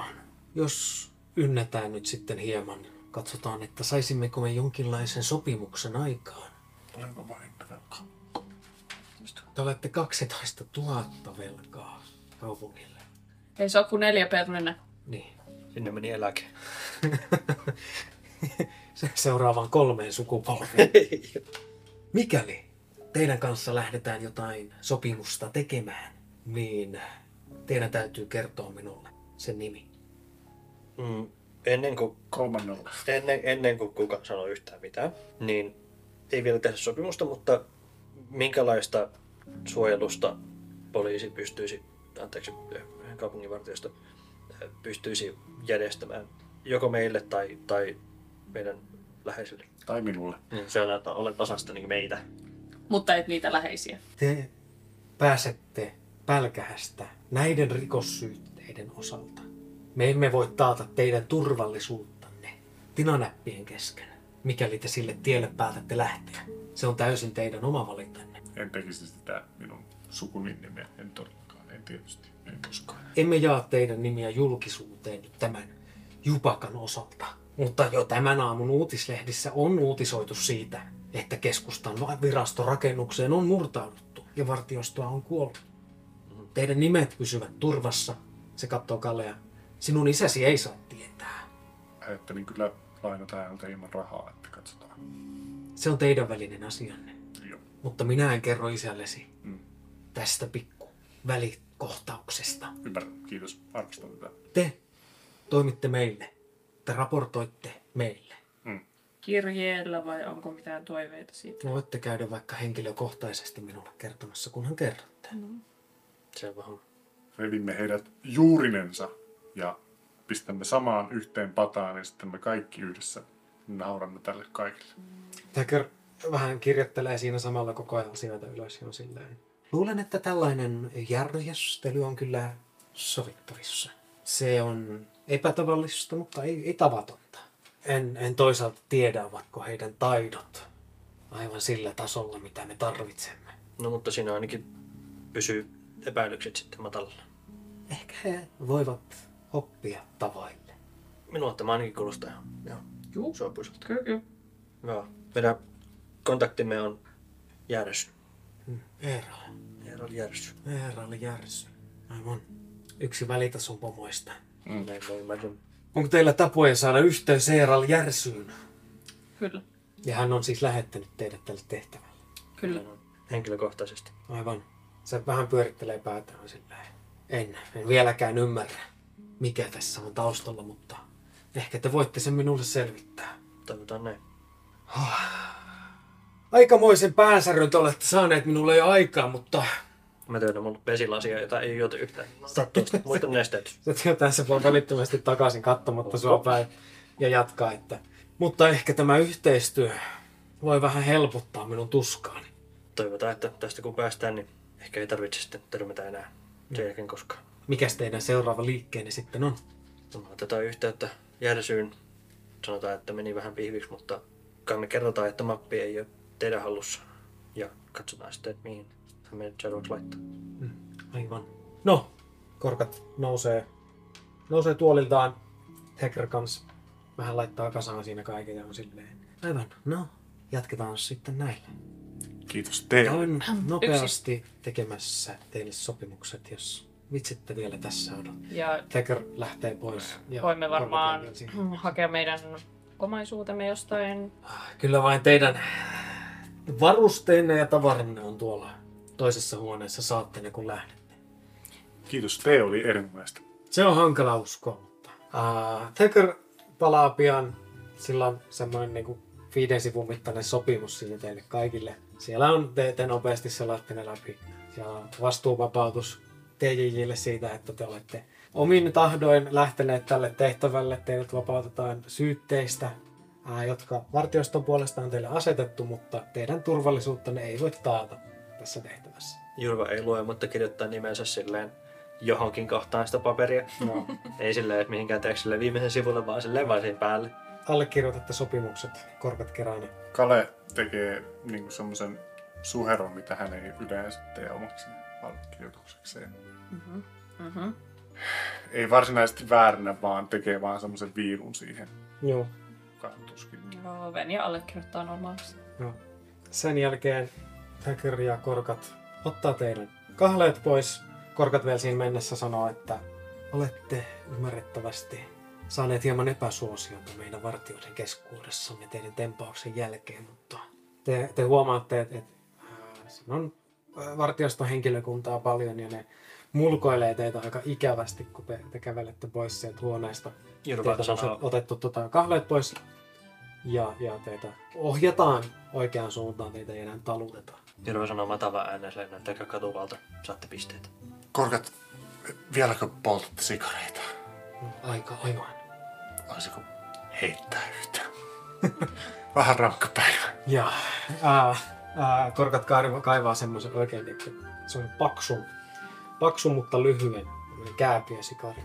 Jos ynnätään nyt sitten hieman, katsotaan, että saisimmeko me jonkinlaisen sopimuksen aikaan. Olenko vain velkaa? Te olette 12 000 velkaa kaupungille. Ei se ole kuin neljä per mennä. Niin. Sinne meni eläke. Se seuraavaan kolmeen sukupolveen. Mikäli teidän kanssa lähdetään jotain sopimusta tekemään, niin teidän täytyy kertoa minulle sen nimi. Mm, ennen, kuin, Kolmannella. ennen, ennen kuin kukaan sanoo yhtään mitään, niin ei vielä tehdä sopimusta, mutta minkälaista suojelusta poliisi pystyisi, anteeksi, kaupunginvartijoista pystyisi järjestämään joko meille tai, tai meidän läheisille. Tai minulle. Niin se on, että olet osasta niin meitä. Mutta et niitä läheisiä. Te pääsette pälkähästä näiden rikossyytteiden osalta. Me emme voi taata teidän turvallisuuttanne tinanäppien kesken, mikäli te sille tielle päätätte lähteä. Se on täysin teidän oma valintanne. En tekisi sitä minun sukuni nimeä. En todellakaan. En tietysti. En koskaan. Emme jaa teidän nimiä julkisuuteen nyt tämän Jupakan osalta. Mutta jo tämän aamun uutislehdissä on uutisoitu siitä, että keskustan virastorakennukseen on murtauduttu ja vartiostoa on kuollut. Teidän nimet pysyvät turvassa, se katsoo Kalea. Sinun isäsi ei saa tietää. Ajattelin kyllä lainata häneltä ilman rahaa, että katsotaan. Se on teidän välinen asianne. Joo. Mutta minä en kerro isällesi Mm. tästä pikku välikohtauksesta. Ymmärrän. Kiitos. Arvostan tätä. Te toimitte meille. Te raportoitte meille. Kirjeellä vai onko mitään toiveita siitä? Voitte käydä vaikka henkilökohtaisesti minulle kertomassa, kunhan kerrotte. Se on vähän Revimme heidät juurinensa ja pistämme samaan yhteen pataan ja sitten me kaikki yhdessä nauramme tälle kaikille. Täkör vähän kirjoittelee siinä samalla koko ajan asioita ylös ja on silleen. Luulen, että tällainen järjestely on kyllä sovittavissa. Se on epätavallista, mutta ei, ei tavatonta. En, en toisaalta tiedä, ovatko heidän taidot aivan sillä tasolla, mitä me tarvitsemme. No mutta siinä ainakin pysyy epäilykset sitten matalalla. Ehkä he voivat oppia tavoille. Minulla tämä ainakin kuulostaa ihan, ihan Juu. suopuiselta. Kyllä, kyllä. Joo. Meidän kontaktimme on Järsy. Eera. Eero Järsy. Eera oli järsy. Aivan. Yksi välitason pomoista. Mm. Näin ymmärrän. Onko teillä tapoja saada yhteys Eeral Järsyyn? Kyllä. Ja hän on siis lähettänyt teidät tälle tehtävälle. Kyllä. Henkilökohtaisesti. Aivan. Se vähän pyörittelee päätään silleen. En, en vieläkään ymmärrä, mikä tässä on taustalla, mutta ehkä te voitte sen minulle selvittää. Toivotaan näin. Aikamoisen päänsärön te olette saaneet minulle jo aikaa, mutta Mä työnnän mun vesilasia, jota ei juotu yhtään. Sattuista. Muita se tietää se voi välittömästi takaisin katsomatta sua päin ja jatkaa, että mutta ehkä tämä yhteistyö voi vähän helpottaa minun tuskaani. Toivotaan, että tästä kun päästään, niin ehkä ei tarvitse sitten törmätä enää sen jälkeen koskaan. Mikäs teidän seuraava liikkeenne sitten on? No, otetaan yhteyttä Järsyyn. Sanotaan, että meni vähän pihviksi, mutta kai me kerrotaan, että mappi ei ole teidän hallussa. Ja katsotaan sitten, että mihin hän meidät seuraavaksi laittaa. Aivan. No, korkat nousee, nousee tuoliltaan. Hecker kans vähän laittaa kasaan siinä kaiken ja on silleen. Aivan, no, jatketaan sitten näillä. Kiitos teille. Käyn nopeasti tekemässä teille sopimukset, jos vitsitte vielä tässä odot. Ja Hecker lähtee pois. ja voimme varmaan hakea meidän omaisuutemme jostain. Kyllä vain teidän varusteenne ja tavaranne on tuolla toisessa huoneessa. Saatte ne kun lähdette. Kiitos. Te oli erinomaista. Se on hankala uskoa, mutta... Uh, Thacker palaa pian. Sillä on semmoinen niinku viiden sivun mittainen sopimus siinä teille kaikille. Siellä on, te, te nopeasti selaatte ne läpi. Siellä on vastuuvapautus TJJlle siitä, että te olette omin tahdoin lähteneet tälle tehtävälle. Teidät vapautetaan syytteistä. ää, jotka vartioston puolesta on teille asetettu, mutta teidän turvallisuuttanne ei voi taata tässä tehtävässä. Jurva ei lue, mutta kirjoittaa nimensä silleen johonkin kohtaan sitä paperia. No. Ei silleen, että mihinkään tekstille viimeisen sivulle, vaan silleen vaan siihen päälle. Allekirjoitatte sopimukset korkat kerään. Kale tekee niinku semmoisen suheron, mitä hän ei yleensä tee omaksi allekirjoituksekseen. Mm-hmm. Ei varsinaisesti väärinä, vaan tekee vaan semmoisen viilun siihen Joo. kattuskin. Joo, Venja allekirjoittaa normaalisti. Joo. Sen jälkeen Hacker ja Korkat ottaa teidän kahleet pois. Korkat vielä siinä mennessä sanoo, että olette ymmärrettävästi saaneet hieman epäsuosiota meidän vartijoiden keskuudessamme teidän tempauksen jälkeen, mutta te, te huomaatte, että, että ää, siinä on ää, vartioston henkilökuntaa paljon ja ne mulkoilee teitä aika ikävästi, kun te, te kävelette pois sieltä huoneesta. Jurva Teiltä on sanoo, otettu tota, kahleet pois ja, ja teitä ohjataan oikeaan suuntaan, teitä ei enää taluteta. Jurva sanoo matava ääneen silleen, näyttäkää katuvalta, saatte pisteet. Korkat, vieläkö poltatte sikareita? Aika aivan. Olisiko heittää yhtään? Vähän rankka päivä. Ja ää, ää, korkat kaivaa, kaivaa semmoisen oikein niin se on paksun, paksun mutta lyhyen kääpiä sikarin.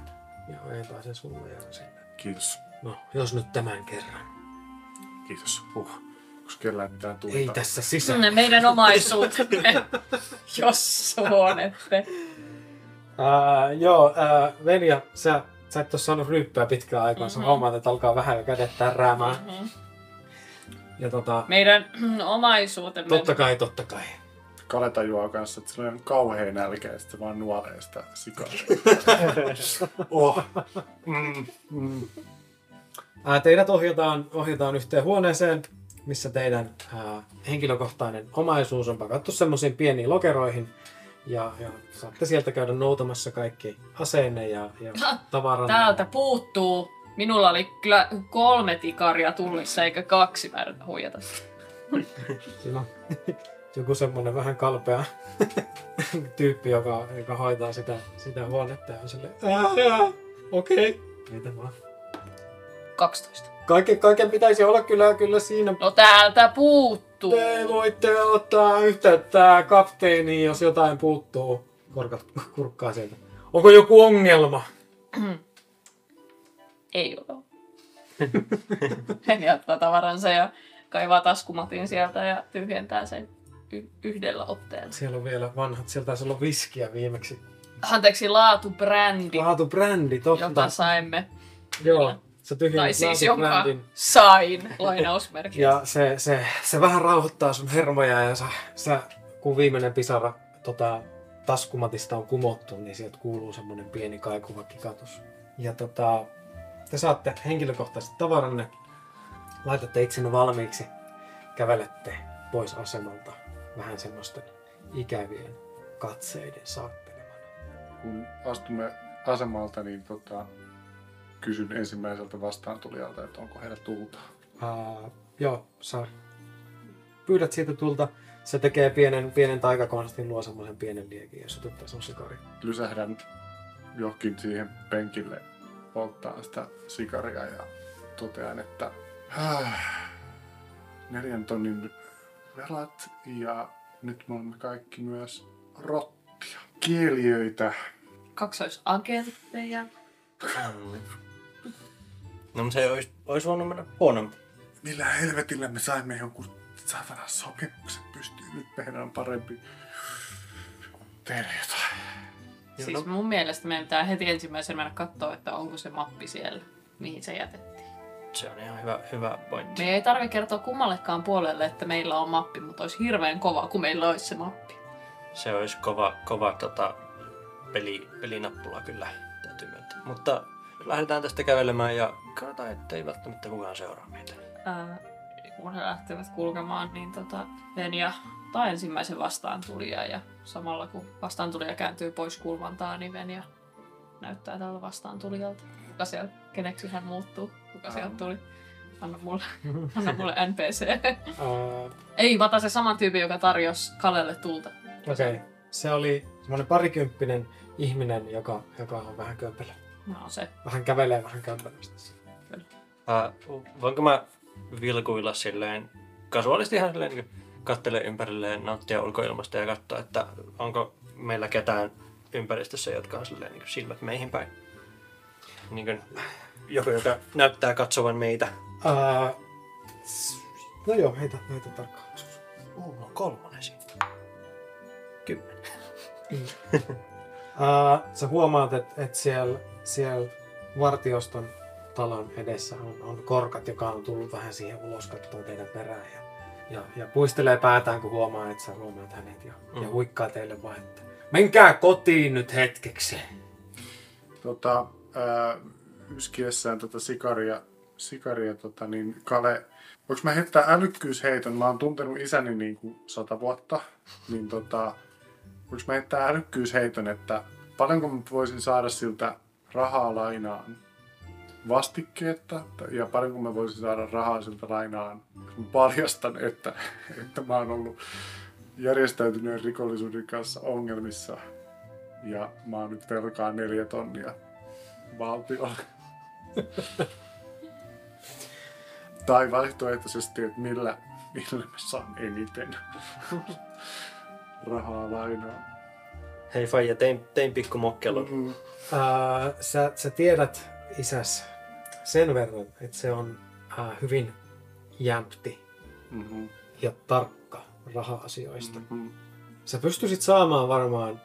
Ja ojentaa sen sulle ja sinne. Kiitos. No, jos nyt tämän kerran. Kiitos. Uh. Onko kellään mitään tulta? Ei tässä sisään. Ne meidän omaisuutemme, jos suonette. Ää, joo, ää, Venja, sä, sä et ole saanut ryyppää pitkään aikaa. Mm-hmm. Sä huomaat, että alkaa vähän jo kädet tärräämään. Mm-hmm. Ja tota, Meidän omaisuutemme. totta kai, totta kai. Kale tajuaa kanssa, että sillä on kauhean nälkä ja sitten vaan nuolee sitä sikaa. oh. Mm, mm. Ää, teidät ohjataan, ohjataan yhteen huoneeseen, missä teidän ää, henkilökohtainen omaisuus on pakattu semmoisiin pieniin lokeroihin. Ja, ja saatte sieltä käydä noutamassa kaikki aseenne ja, ja tavaran. Täältä puuttuu. Minulla oli kyllä kolme tikaria tullissa eikä kaksi mä yritän huijata. Siinä on joku semmonen vähän kalpea tyyppi, joka, joka hoitaa sitä, sitä huonetta ja on silleen, "Ää, ää, okei. Okay. Mitä vaan. 12. Kaiken, kaiken pitäisi olla kyllä, kyllä siinä. No täältä puuttuu. Te voitte ottaa yhteyttä kapteeniin, jos jotain puuttuu. Korkat kurkkaa sieltä. Onko joku ongelma? Ei ole. Hän jättää tavaransa ja kaivaa taskumatin sieltä ja tyhjentää sen y- yhdellä otteella. Siellä on vielä vanhat, sieltä taisi olla viskiä viimeksi. Anteeksi, laatubrändi, Laatu brändi, totta. jota saimme. Joo, Tai tyhjennät siis jonka sain, lainausmerkki. Ja se, se, se vähän rauhoittaa sun hermoja ja sä, sä kun viimeinen pisara tota, taskumatista on kumottu, niin sieltä kuuluu semmonen pieni kaikuva kikatus. Ja tota, te saatte henkilökohtaiset tavaranne, laitatte itsenne valmiiksi, kävelette pois asemalta vähän semmoisten ikävien katseiden saattelemana. Kun astumme asemalta, niin tota, kysyn ensimmäiseltä vastaantulijalta, että onko heillä tulta. Uh, joo, sä pyydät siitä tulta. Se tekee pienen, pienen taikakonstin, luo semmoisen pienen liekin ja sytyttää sun sikari. Lysähdän johonkin siihen penkille polttaa sitä sikaria ja totean, että "Ah, neljän tonnin velat ja nyt me olemme kaikki myös rottia. Kieliöitä. Kaksoisagentteja. No mutta se olisi, olisi voinut mennä huonommin. Millä helvetillä me saimme jonkun saatana sopimuksen pystyyn. Nyt meidän on parempi tehdä jotain. Siis mun mielestä meidän pitää heti ensimmäisenä mennä katsoa, että onko se mappi siellä, mihin se jätettiin. Se on ihan hyvä, hyvä pointti. Me ei tarvi kertoa kummallekaan puolelle, että meillä on mappi, mutta olisi hirveän kova, kun meillä olisi se mappi. Se olisi kova, kova tota, peli, pelinappula kyllä, täytyy myöntää. Mutta lähdetään tästä kävelemään ja katsotaan, ettei välttämättä kukaan seuraa meitä. Ää, kun he lähtevät kulkemaan, niin tota, Venja ottaa ensimmäisen vastaantulija ja samalla kun vastaantulija kääntyy pois kulmantaa, niin Venja näyttää tältä vastaantulijalta. Kuka siellä, keneksi hän muuttuu, kuka sieltä tuli. Anna mulle, anna mulle NPC. Uh, Ei, mä otan se saman tyypin, joka tarjosi Kalelle tulta. Okei. Okay. Se oli semmoinen parikymppinen ihminen, joka, joka on vähän kömpelö. No se. Vähän kävelee, vähän kömpelösti. Uh, voinko mä vilkuilla silleen kasuaalisti ihan silleen niin kattelee ympärilleen, nauttia ulkoilmasta ja katsoa, että onko meillä ketään ympäristössä, jotka on silleen niin silmät meihin päin. Niin kuin joku, joka näyttää katsovan meitä. Ää, no joo, heitä, heitä tarkkaavaisuus. Mulla on kolmonen siinä. Kymmenen. Ää, sä huomaat, että et siellä, siellä vartioston talon edessä on, on korkat, joka on tullut vähän siihen ulos katsoa teidän perään. Ja, ja, ja puistelee päätään, kun huomaa, että sä huomaat hänet ja, mm. ja Mm. huikkaa teille vaan, että menkää kotiin nyt hetkeksi. Tota, ää, yskiessään tota sikaria, sikaria tota, niin Kale, voinko mä heittää älykkyysheiton? Mä oon tuntenut isäni niin kuin sata vuotta, niin tota, voinko mä heittää älykkyysheiton, että paljonko mä voisin saada siltä rahaa lainaan vastikkeetta ja paljonko mä voisin saada rahaa siltä lainaan, mä paljastan, että, että mä oon ollut järjestäytyneen rikollisuuden kanssa ongelmissa ja mä oon nyt velkaa neljä tonnia valtiolle. tai vaihtoehtoisesti, että millä, millä mä saan eniten rahaa lainaa. Hei Faija, tein, tein pikku mokkelun. Mm. Ää, sä, sä tiedät isäs sen verran, että se on ää, hyvin jämpti Mm-hmm. ja tarkka raha-asioista. Mm-hmm. Sä pystyisit saamaan varmaan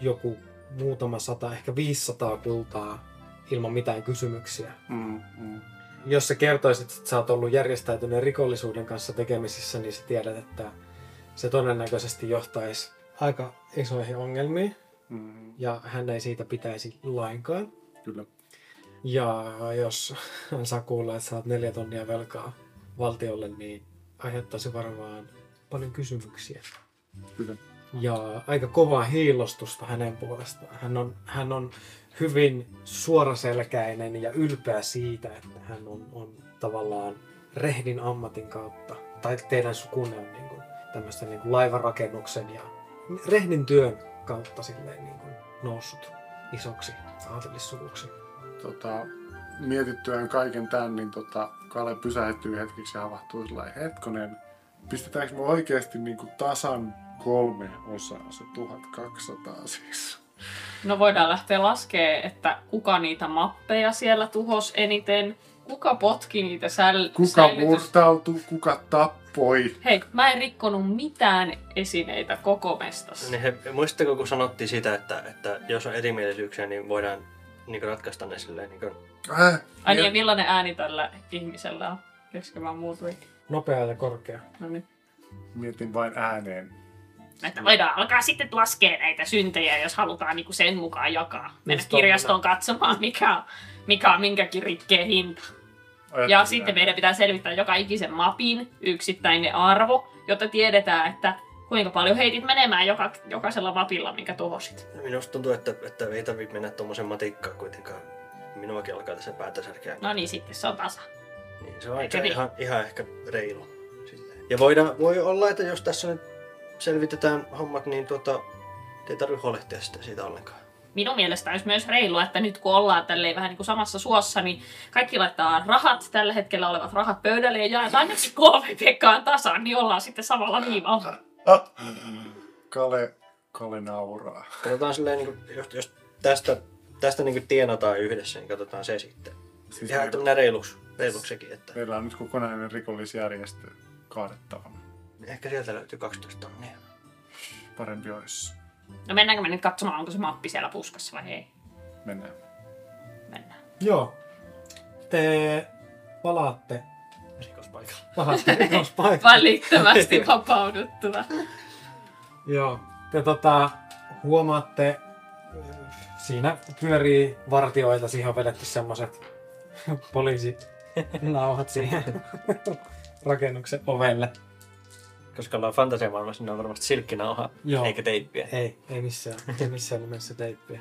joku muutama sata, ehkä 500 kultaa ilman mitään kysymyksiä. Mm-hmm. Jos sä kertoisit, että sä oot ollut järjestäytyneen rikollisuuden kanssa tekemisissä, niin sä tiedät, että se todennäköisesti johtaisi aika isoihin ongelmiin Mm-hmm. ja hän ei siitä pitäisi lainkaan. Kyllä. Ja jos hän saa kuulla, että sä oot neljä tonnia velkaa valtiolle, niin aiheuttaisi varmaan paljon kysymyksiä. Kyllä. Ja aika kovaa hiilostusta hänen puolestaan. Hän on, hän on hyvin suoraselkäinen ja ylpeä siitä, että hän on, on tavallaan rehdin ammatin kautta, tai teidän sukunne on niin kuin, tämmöistä niin kuin laivarakennuksen ja rehdin työn kautta silleen niin kuin noussut isoksi aatelissuvuksi. Tota, mietittyään kaiken tämän, niin tota, Kale pysähtyy hetkeksi ja havahtuu sellainen hetkonen. Pistetäänkö me oikeasti niin kuin tasan kolme osaa, se 1200 siis? No voidaan lähteä laskemaan, että kuka niitä mappeja siellä tuhos eniten, kuka potki niitä säl- Kuka säilytys... murtautui, kuka tappoi? Hei, mä en rikkonut mitään esineitä koko mestassa. Niin he, muistatteko, kun sanottiin sitä, että, että jos on erimielisyyksiä, niin voidaan niin ratkaista ne silleen niin kuin, Äh, Ai niin, ja millainen ääni tällä ihmisellä on? Kesken vaan muutui. Nopea ja korkea. No niin. Mietin vain ääneen. Että voidaan alkaa sitten laskea näitä syntejä, jos halutaan niinku sen mukaan jakaa. Mennä Just kirjastoon katsomaan, mikä on, mikä on minkäkin rikkeen hinta. Ja Ajattelin sitten ääneen. meidän pitää selvittää joka ikisen mapin yksittäinen arvo, jotta tiedetään, että kuinka paljon heitit menemään joka, jokaisella mapilla, minkä tuhosit. Minusta tuntuu, että, että ei tarvitse mennä tuommoisen matikkaan kuitenkaan. Minuakin alkaa tässä päätä särkeä. No niin, sitten se on tasa. Niin, se on aika niin? ihan, ihan ehkä reilu. Silleen. Ja voidaan, voi olla, että jos tässä nyt selvitetään hommat, niin tuota, te ei tarvitse huolehtia sitä siitä ollenkaan. Minun mielestä olisi myös reilua, että nyt kun ollaan tälleen vähän niin kuin samassa suossa, niin kaikki laittaa rahat, tällä hetkellä olevat rahat pöydälle ja jaetaan nyt kolme pekkaan tasan, niin ollaan sitten samalla viivalla. Ah. Kale, Kale nauraa. Katsotaan silleen, niin kuin, jos, jos tästä, tästä niin kuin tienataan yhdessä, niin katsotaan se sitten. Siis Ihan me, tämmöinen reiluksi, reiluksi sekin, että meillä on nyt kokonainen rikollisjärjestö kaadettavana. Ehkä sieltä löytyy 12 tonnia. Parempi olisi. No mennäänkö me nyt katsomaan, onko se mappi siellä puskassa vai ei? Mennään. Mennään. Joo. Te palaatte, Rikospaikalla. palaatte rikospaikalle. Välittömästi vapauduttua. Joo. Te tota, huomaatte, siinä pyörii vartioita, siihen on vedetty semmoset poliisinauhat siihen rakennuksen ovelle. Koska ollaan fantasiamaailmassa, niin on varmasti silkkinauha, Joo. eikä teippiä. Ei, ei missään, ei missään nimessä teippiä.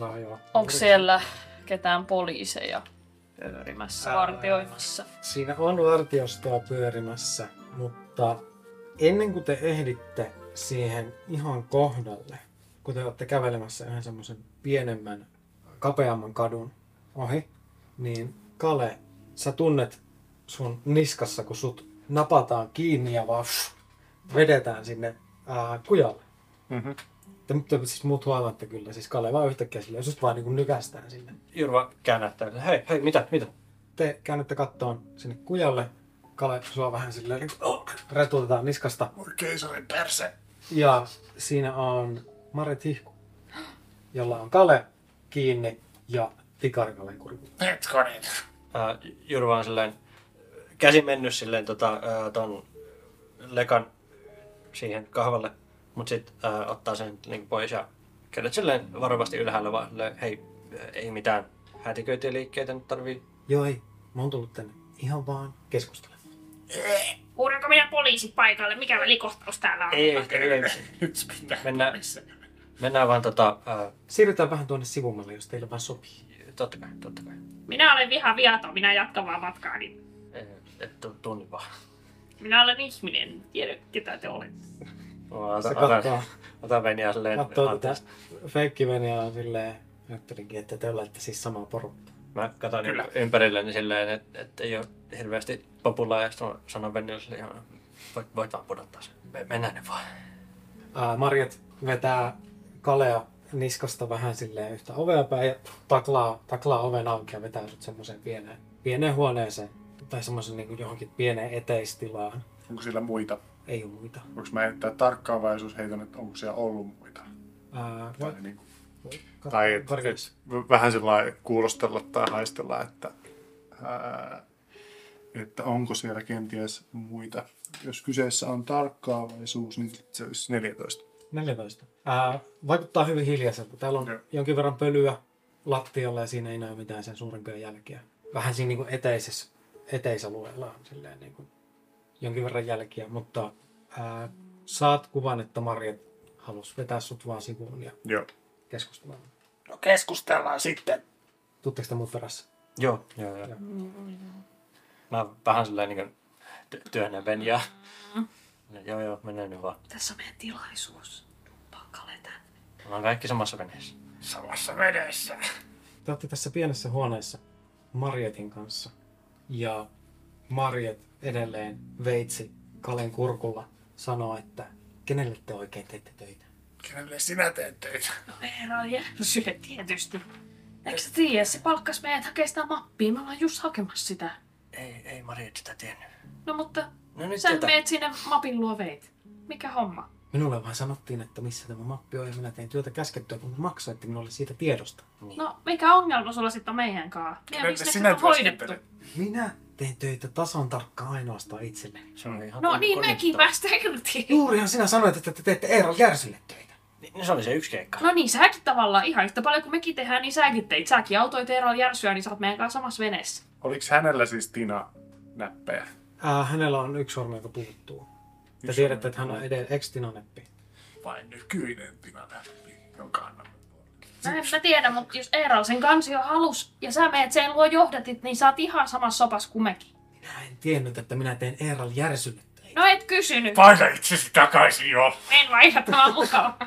Vaan joo. Onko siellä ketään poliiseja pyörimässä, Ää. vartioimassa? Siinä on vartiostoa pyörimässä, mutta ennen kuin te ehditte siihen ihan kohdalle, kun te olette kävelemässä yhden semmoisen pienemmän, kapeamman kadun ohi, niin Kale, sä tunnet sun niskassa, kun sut napataan kiinni ja vaan pff, vedetään sinne ää, kujalle. Mhm. Te, te siis muut huomaatte kyllä, siis Kalle vaan yhtäkkiä silleen, just vaan niin nykästään sinne. Jurva käännättää, että hei, hei, mitä, mitä? Te käännytte kattoon sinne kujalle, Kale sua vähän silleen niin kuin, retutetaan niskasta. Voi keisarin perse. Ja siinä on Marit Hihku, jolla on Kale kiinni ja Tikari Kalen kurku. Hetkonen. Ää, Jurva on silleen käsi mennyt silleen tota, ton lekan siihen kahvalle, mutta sitten ottaa sen niin pois ja kädet silleen varovasti ylhäällä vaan hei, ää, ei mitään hätiköityjä liikkeitä nyt tarvii. Joo ei, mä oon tullut tänne ihan vaan keskustelemaan. Huudanko minä poliisit paikalle? Mikä välikohtaus täällä on? Ei, ei, ei, ei. Nyt pitää. Mennään, mennään vaan tota, ää, Siirrytään vähän tuonne sivummalle, jos teille vaan sopii. totta kai, totta kai. Minä olen viha viaton, minä jatkan vaan matkaani. Ei, Et tu- tunni vaan. Minä olen ihminen, en tiedä ketä te olette. Mä Otan, Se kattoo, otan Veniä silleen kattoo tätä anteeksi. feikkiveniä on silleen, ajattelinkin, että te olette siis sama porukka. Mä katson Kyllä. ympärilleni silleen, että et ei ole hirveästi populaa ja sanon Venille silleen, "Joo, voit, voit vaan pudottaa sen. Me, mennään nyt vaan. Ää, Marjat vetää Kalea niskasta vähän silleen yhtä ovea päin ja taklaa, taklaa oven auki ja vetää sut semmoiseen pieneen, pieneen huoneeseen tai semmoisen niin johonkin pieneen eteistilaan. Onko siellä muita? Ei ole muita. Voinko mä heittää tarkkaavaisuus heitän, että onko siellä ollut muita? Ää, Tai, niin kuin, kat- tai et, korjaus. et, vähän sellainen kuulostella tai haistella, että, ää, että onko siellä kenties muita. Jos kyseessä on tarkkaavaisuus, niin se olisi 14. 14. Ää, vaikuttaa hyvin hiljaiselta. Täällä on Joo. jonkin verran pölyä lattialla ja siinä ei näy mitään sen suurempia jälkiä. Vähän siinä niin kuin eteisessä, eteisalueella on silleen niin kuin jonkin verran jälkiä, mutta ää, saat kuvan, että Marja halusi vetää sut vaan sivuun ja Joo. keskustella. No keskustellaan sitten. Tuutteko te muut perässä? Joo, joo, joo. Mä vähän silleen niin ty- työnnän Veniä. Joo, joo, mennään nyt vaan. Tässä on meidän tilaisuus. Pakkale tänne. Me ollaan kaikki samassa veneessä. Samassa vedessä. Te olette tässä pienessä huoneessa Marjetin kanssa. Ja Marjet edelleen veitsi Kalen kurkulla sanoo, että kenelle te oikein teette töitä? Kenelle sinä teet töitä? No Eera Järsylle tietysti. Eikö sä tiedä, se palkkas meidät hakea sitä mappia. Me ollaan just hakemassa sitä. Ei, ei Maria sitä tiennyt. No mutta No nyt sä tätä. meet sinne mapin luo veit. Mikä homma? Minulle vaan sanottiin, että missä tämä mappi on ja minä tein työtä käskettyä, kun maksoitte minulle siitä tiedosta. No mikä ongelma sulla sitten on meidän kanssa? Meidän sinä hoidettu. työskentelet? Minä teen töitä tason tarkkaan ainoastaan itselleni. Se on ihan No niin, mekin päästään irti. Juurihan sinä sanoit, että te teette Eeron Järsille töitä. Niin, se oli se yksi keikka. No niin, säkin tavallaan ihan yhtä paljon kuin mekin tehdään, niin säkin teit. Säkin autoit Eerolla Järsyä, niin sä oot meidän kanssa samassa veneessä. Oliko hänellä siis Tina näppejä? Ää, hänellä on yksi sormi, joka puuttuu. Te tiedätte, että hän on edelleen ex-tinaneppi. Vai nykyinen Tina näppi, jonka annan. Mä en mä tiedä, mutta jos Eerolla sen kansio halus ja sä meet sen luo johdatit, niin sä oot ihan samassa sopas kuin mekin. Minä en tiennyt, että minä teen Eeron Järsylle töitä. No et kysynyt. Vaihda itsesi takaisin jo! En vaihda, tämä on mukava.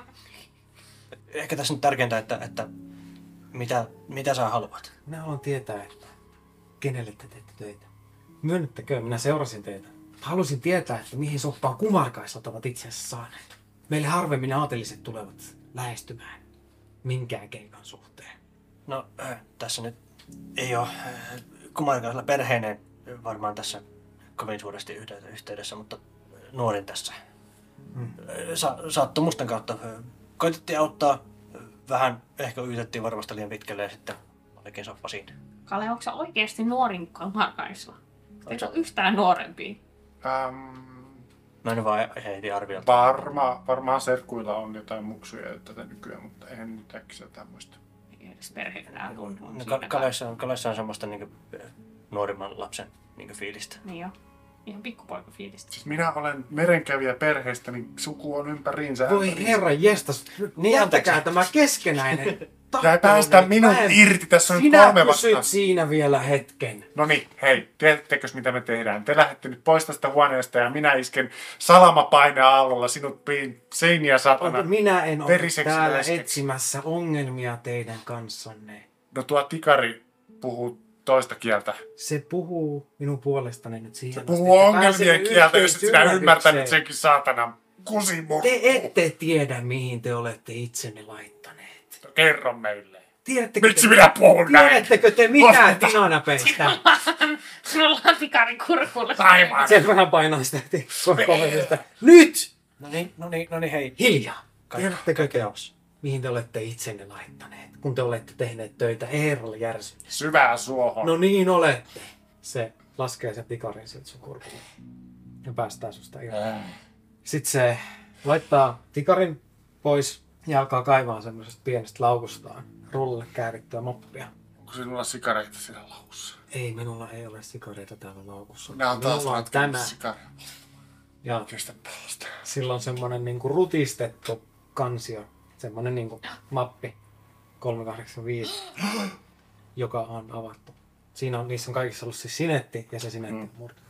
Ehkä tässä on tärkeintä, että, että mitä, mitä sä haluat. Minä haluan tietää, että kenelle te teette töitä. Myönnettäkö, minä seurasin teitä. Halusin tietää, että mihin soppaan kumarkaisot ovat itse asiassa saaneet. Meille harvemmin aateliset tulevat lähestymään minkään keikan suhteen. No, äh, tässä nyt ei ole äh, kumarkaisella perheineen varmaan tässä kovin suuresti yhteydessä, mutta nuorin tässä. Hmm. Äh, Sa- sattumusten kautta äh, koitettiin auttaa, äh, vähän ehkä yritettiin varmasti liian pitkälle ja sitten olikin soppa siinä. Kale, onko sä oikeasti nuorin kuin Markaisla? Eikö ole yhtään nuorempia? Ähm, Mä en vaan heitin arviolta. varma, varmaan serkuilla on jotain muksuja jo tätä nykyään, mutta en nyt äkkiä jotain muista. Ei edes perhe enää tunnu. No, siinä Ka-. Kaleissa on, Kaleissa on semmoista niinku, äh, nuorimman lapsen niinku, fiilistä. Niin jo. Ihan pikkupoika fiilistä. Siis minä olen merenkävijä perheestä, niin suku on ympäriinsä. Voi herra jestas, Niin, jättäkää anteeksi. tämä keskenäinen. Tää päästä minut Mä en- irti, tässä on Sinä kolme pysyt vastaan. siinä vielä hetken. No niin, hei, tiedättekö mitä me tehdään? Te lähdette nyt pois tästä huoneesta ja minä isken salamapaine-aallolla sinut piin seiniä satana. Minä en ole täällä läskeksi. etsimässä ongelmia teidän kanssanne. No tuo tikari puhuu toista kieltä. Se puhuu minun puolestani nyt siihen Se asti, puhuu että ongelmien kieltä, jos et sinä ymmärtänyt senkin saatana kusimurru. Te ette tiedä, mihin te olette itsenne laittaneet. Kerro meille. Tiedättekö Miksi te, minä puhun näin? tiedättekö te mitään Vastata. tinanäpeistä? Sinulla on tikarin kurkulla. Aivan. Se vähän painaa sitä kohdista. Nyt! No niin, no niin, no niin, hei. Hiljaa! Kaikki- Tiedättekö te, Kaos. mihin te olette itsenne laittaneet, kun te olette tehneet töitä Eerolle Järsy? Syvää suohon. No niin olette. Se laskee se tikarin sieltä sun kurkulle. Ja päästää susta irti. Sitten se laittaa tikarin pois ja alkaa kaivaa semmoisesta pienestä laukustaan rullalle käärittyä moppia. Onko sinulla sikareita siellä laukussa? Ei, minulla ei ole sikareita täällä laukussa. Minä on taas on tämä. sikareita. Ja sillä on semmoinen niinku rutistettu kansio. Semmoinen niinku mappi 385, joka on avattu. Siinä on, niissä on kaikissa ollut siis sinetti ja se sinetti on murtu.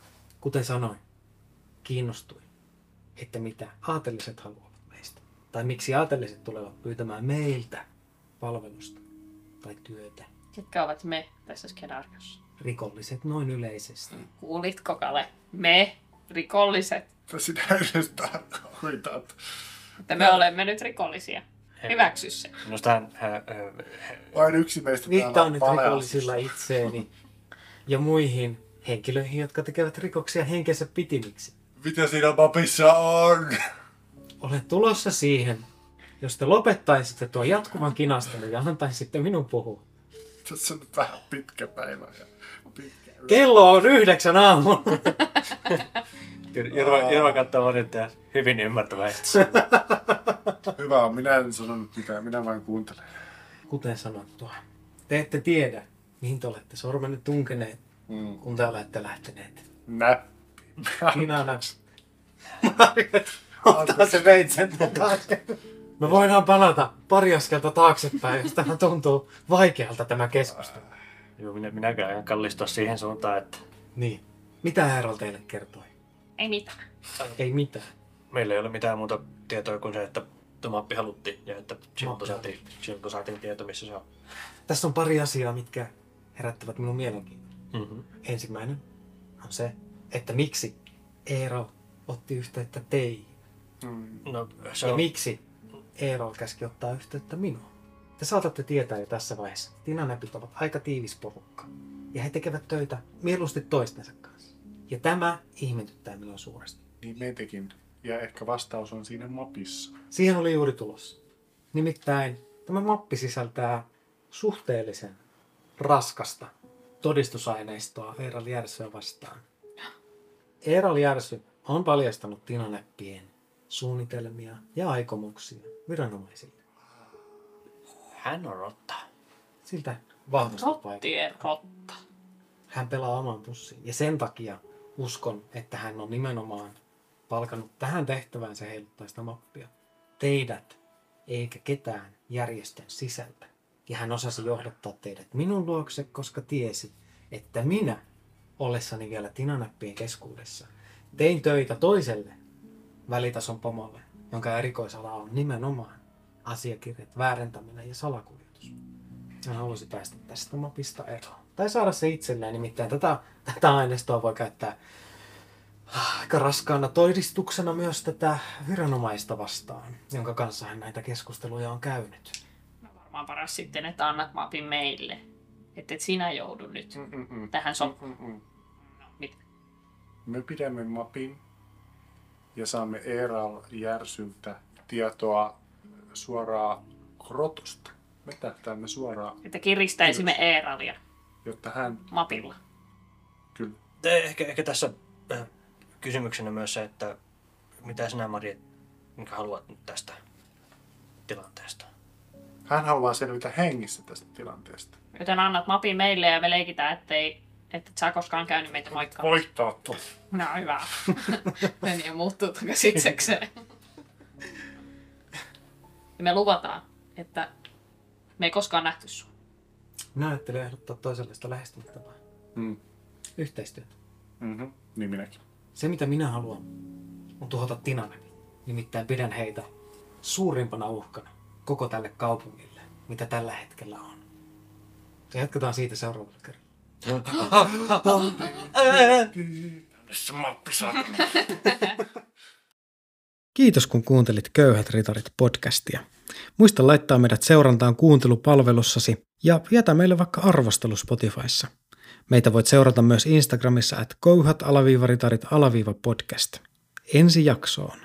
Kuten sanoin, kiinnostuin, että mitä aateliset meistä. Tai miksi aateliset tulevat pyytämään meiltä palvelusta tai työtä. Ketkä ovat me tässä skenaariossa? Rikolliset noin yleisesti. Kuulitko, Kale? Me, rikolliset. Mitä sinä edes tarkoitat? Että me olemme nyt rikollisia. Hyväksy se. Minusta hän, hän, hän, Vain yksi meistä Viittaan nyt täällä on rikollisilla itseeni ja muihin henkilöihin, jotka tekevät rikoksia henkensä pitimiksi. Mitä siinä mapissa on? Olen tulossa siihen, jos te lopettaisitte tuon jatkuvan kinastelun ja antaisitte minun puhua. Tässä on nyt vähän pitkä päivä. Ja pitkä yö. Kello on yhdeksän aamulla. Jorma, Jorma katsoo nyt ja hyvin ymmärtävä itse. Hyvä on, minä en sanonut mitään, minä vain kuuntelen. Kuten sanottua, te ette tiedä, mihin te olette sormenne tunkeneet, Mm. kun te olette lähteneet. Näppi. Minä näen. Ottaa se veitsen takaisin. Me voidaan palata pari askelta taaksepäin, jos tämä tuntuu vaikealta tämä keskustelu. Joo, minä, minäkään en kallistua siihen suuntaan, että Niin. Mitä Harold teille kertoi? Ei mitään. Ei mitään. meillä ei ole mitään muuta tietoa kuin se, että tuo mappi haluttiin ja että Mappi saatiin, silloin saatiin tieto, missä se on. Tässä on pari asiaa, mitkä herättävät minun mielenkiintoa. Mm-hmm. Ensimmäinen on se, että miksi Eero otti yhteyttä teihin. Mm. No, se Ja on, miksi Eero käski ottaa yhteyttä minuun. Te saatatte tietää jo tässä vaiheessa, että Tinanäpit ovat aika tiivis porukka. Ja he tekevät töitä mieluusti toistensa kanssa. Ja tämä ihmetyttää minua suuresti. Niin meitäkin. Ja ehkä vastaus on siinä mapissa. Siihen oli juuri tulossa. Nimittäin tämä mappi sisältää suhteellisen raskasta todistusaineistoa Eeral Järsyä vastaan. Eeral Järsy on paljastanut Tinanäppien suunnitelmia ja aikomuksia viranomaisille. hän on rotta. Siltä vahvasti. Rottien rotta. Hän pelaa oman pussiin. Ja sen takia uskon, että hän on nimenomaan palkannut tähän tehtävään se heiluttaa sitä mappia. Teidät, eikä ketään järjestön sisältä. Ja hän osasi johdattaa teidät minun luokse, koska tiesi, että minä, ollessani vielä Tinanäppien keskuudessa, tein töitä toiselle välitason pomolle, jonka erikoisala on nimenomaan asiakirjat, väärentäminen ja salakuljetus. Hän halusi päästä tästä mapista eroon. Tai saada se itselleen, nimittäin tätä, tätä aineistoa voi käyttää aika raskaana todistuksena myös tätä viranomaista vastaan, jonka kanssa hän näitä keskusteluja on käynyt. No varmaan paras sitten, että annat mapin meille. Että et sinä joudu nyt Mm-mm. tähän so... Mm-mm. No, mitä? Me pidämme mapin ja saamme Eeral Järsyltä tietoa suoraan krotosta. Me tähtäämme suoraan, Että kiristäisimme Eeralia jotta hän mapilla. kyllä Ehkä, ehkä tässä äh, kysymyksenä myös se, että mitä sinä Mari, mikä haluat nyt tästä tilanteesta? Hän haluaa selvitä hengissä tästä tilanteesta. Joten annat mapin meille ja me leikitään, ettei, että et sä koskaan käynyt meitä moikkaan. Voittaa tuo. No hyvä. Meni ja muuttuu takaisin. Ja me luvataan, että me ei koskaan nähty sua. Minä ajattelin ehdottaa toisenlaista lähestymistapaa. Mm. Yhteistyötä. Mm-hmm. Niin minäkin. Se mitä minä haluan on tuhota Tinanäpi. Nimittäin pidän heitä suurimpana uhkana koko tälle kaupungille, mitä tällä hetkellä on. Ja jatketaan siitä seuraavalla kerralla. Kiitos kun kuuntelit Köyhät ritarit podcastia. Muista laittaa meidät seurantaan kuuntelupalvelussasi ja jätä meille vaikka arvostelu Spotifyssa. Meitä voit seurata myös Instagramissa at köyhät-ritarit-podcast. Ensi jaksoon.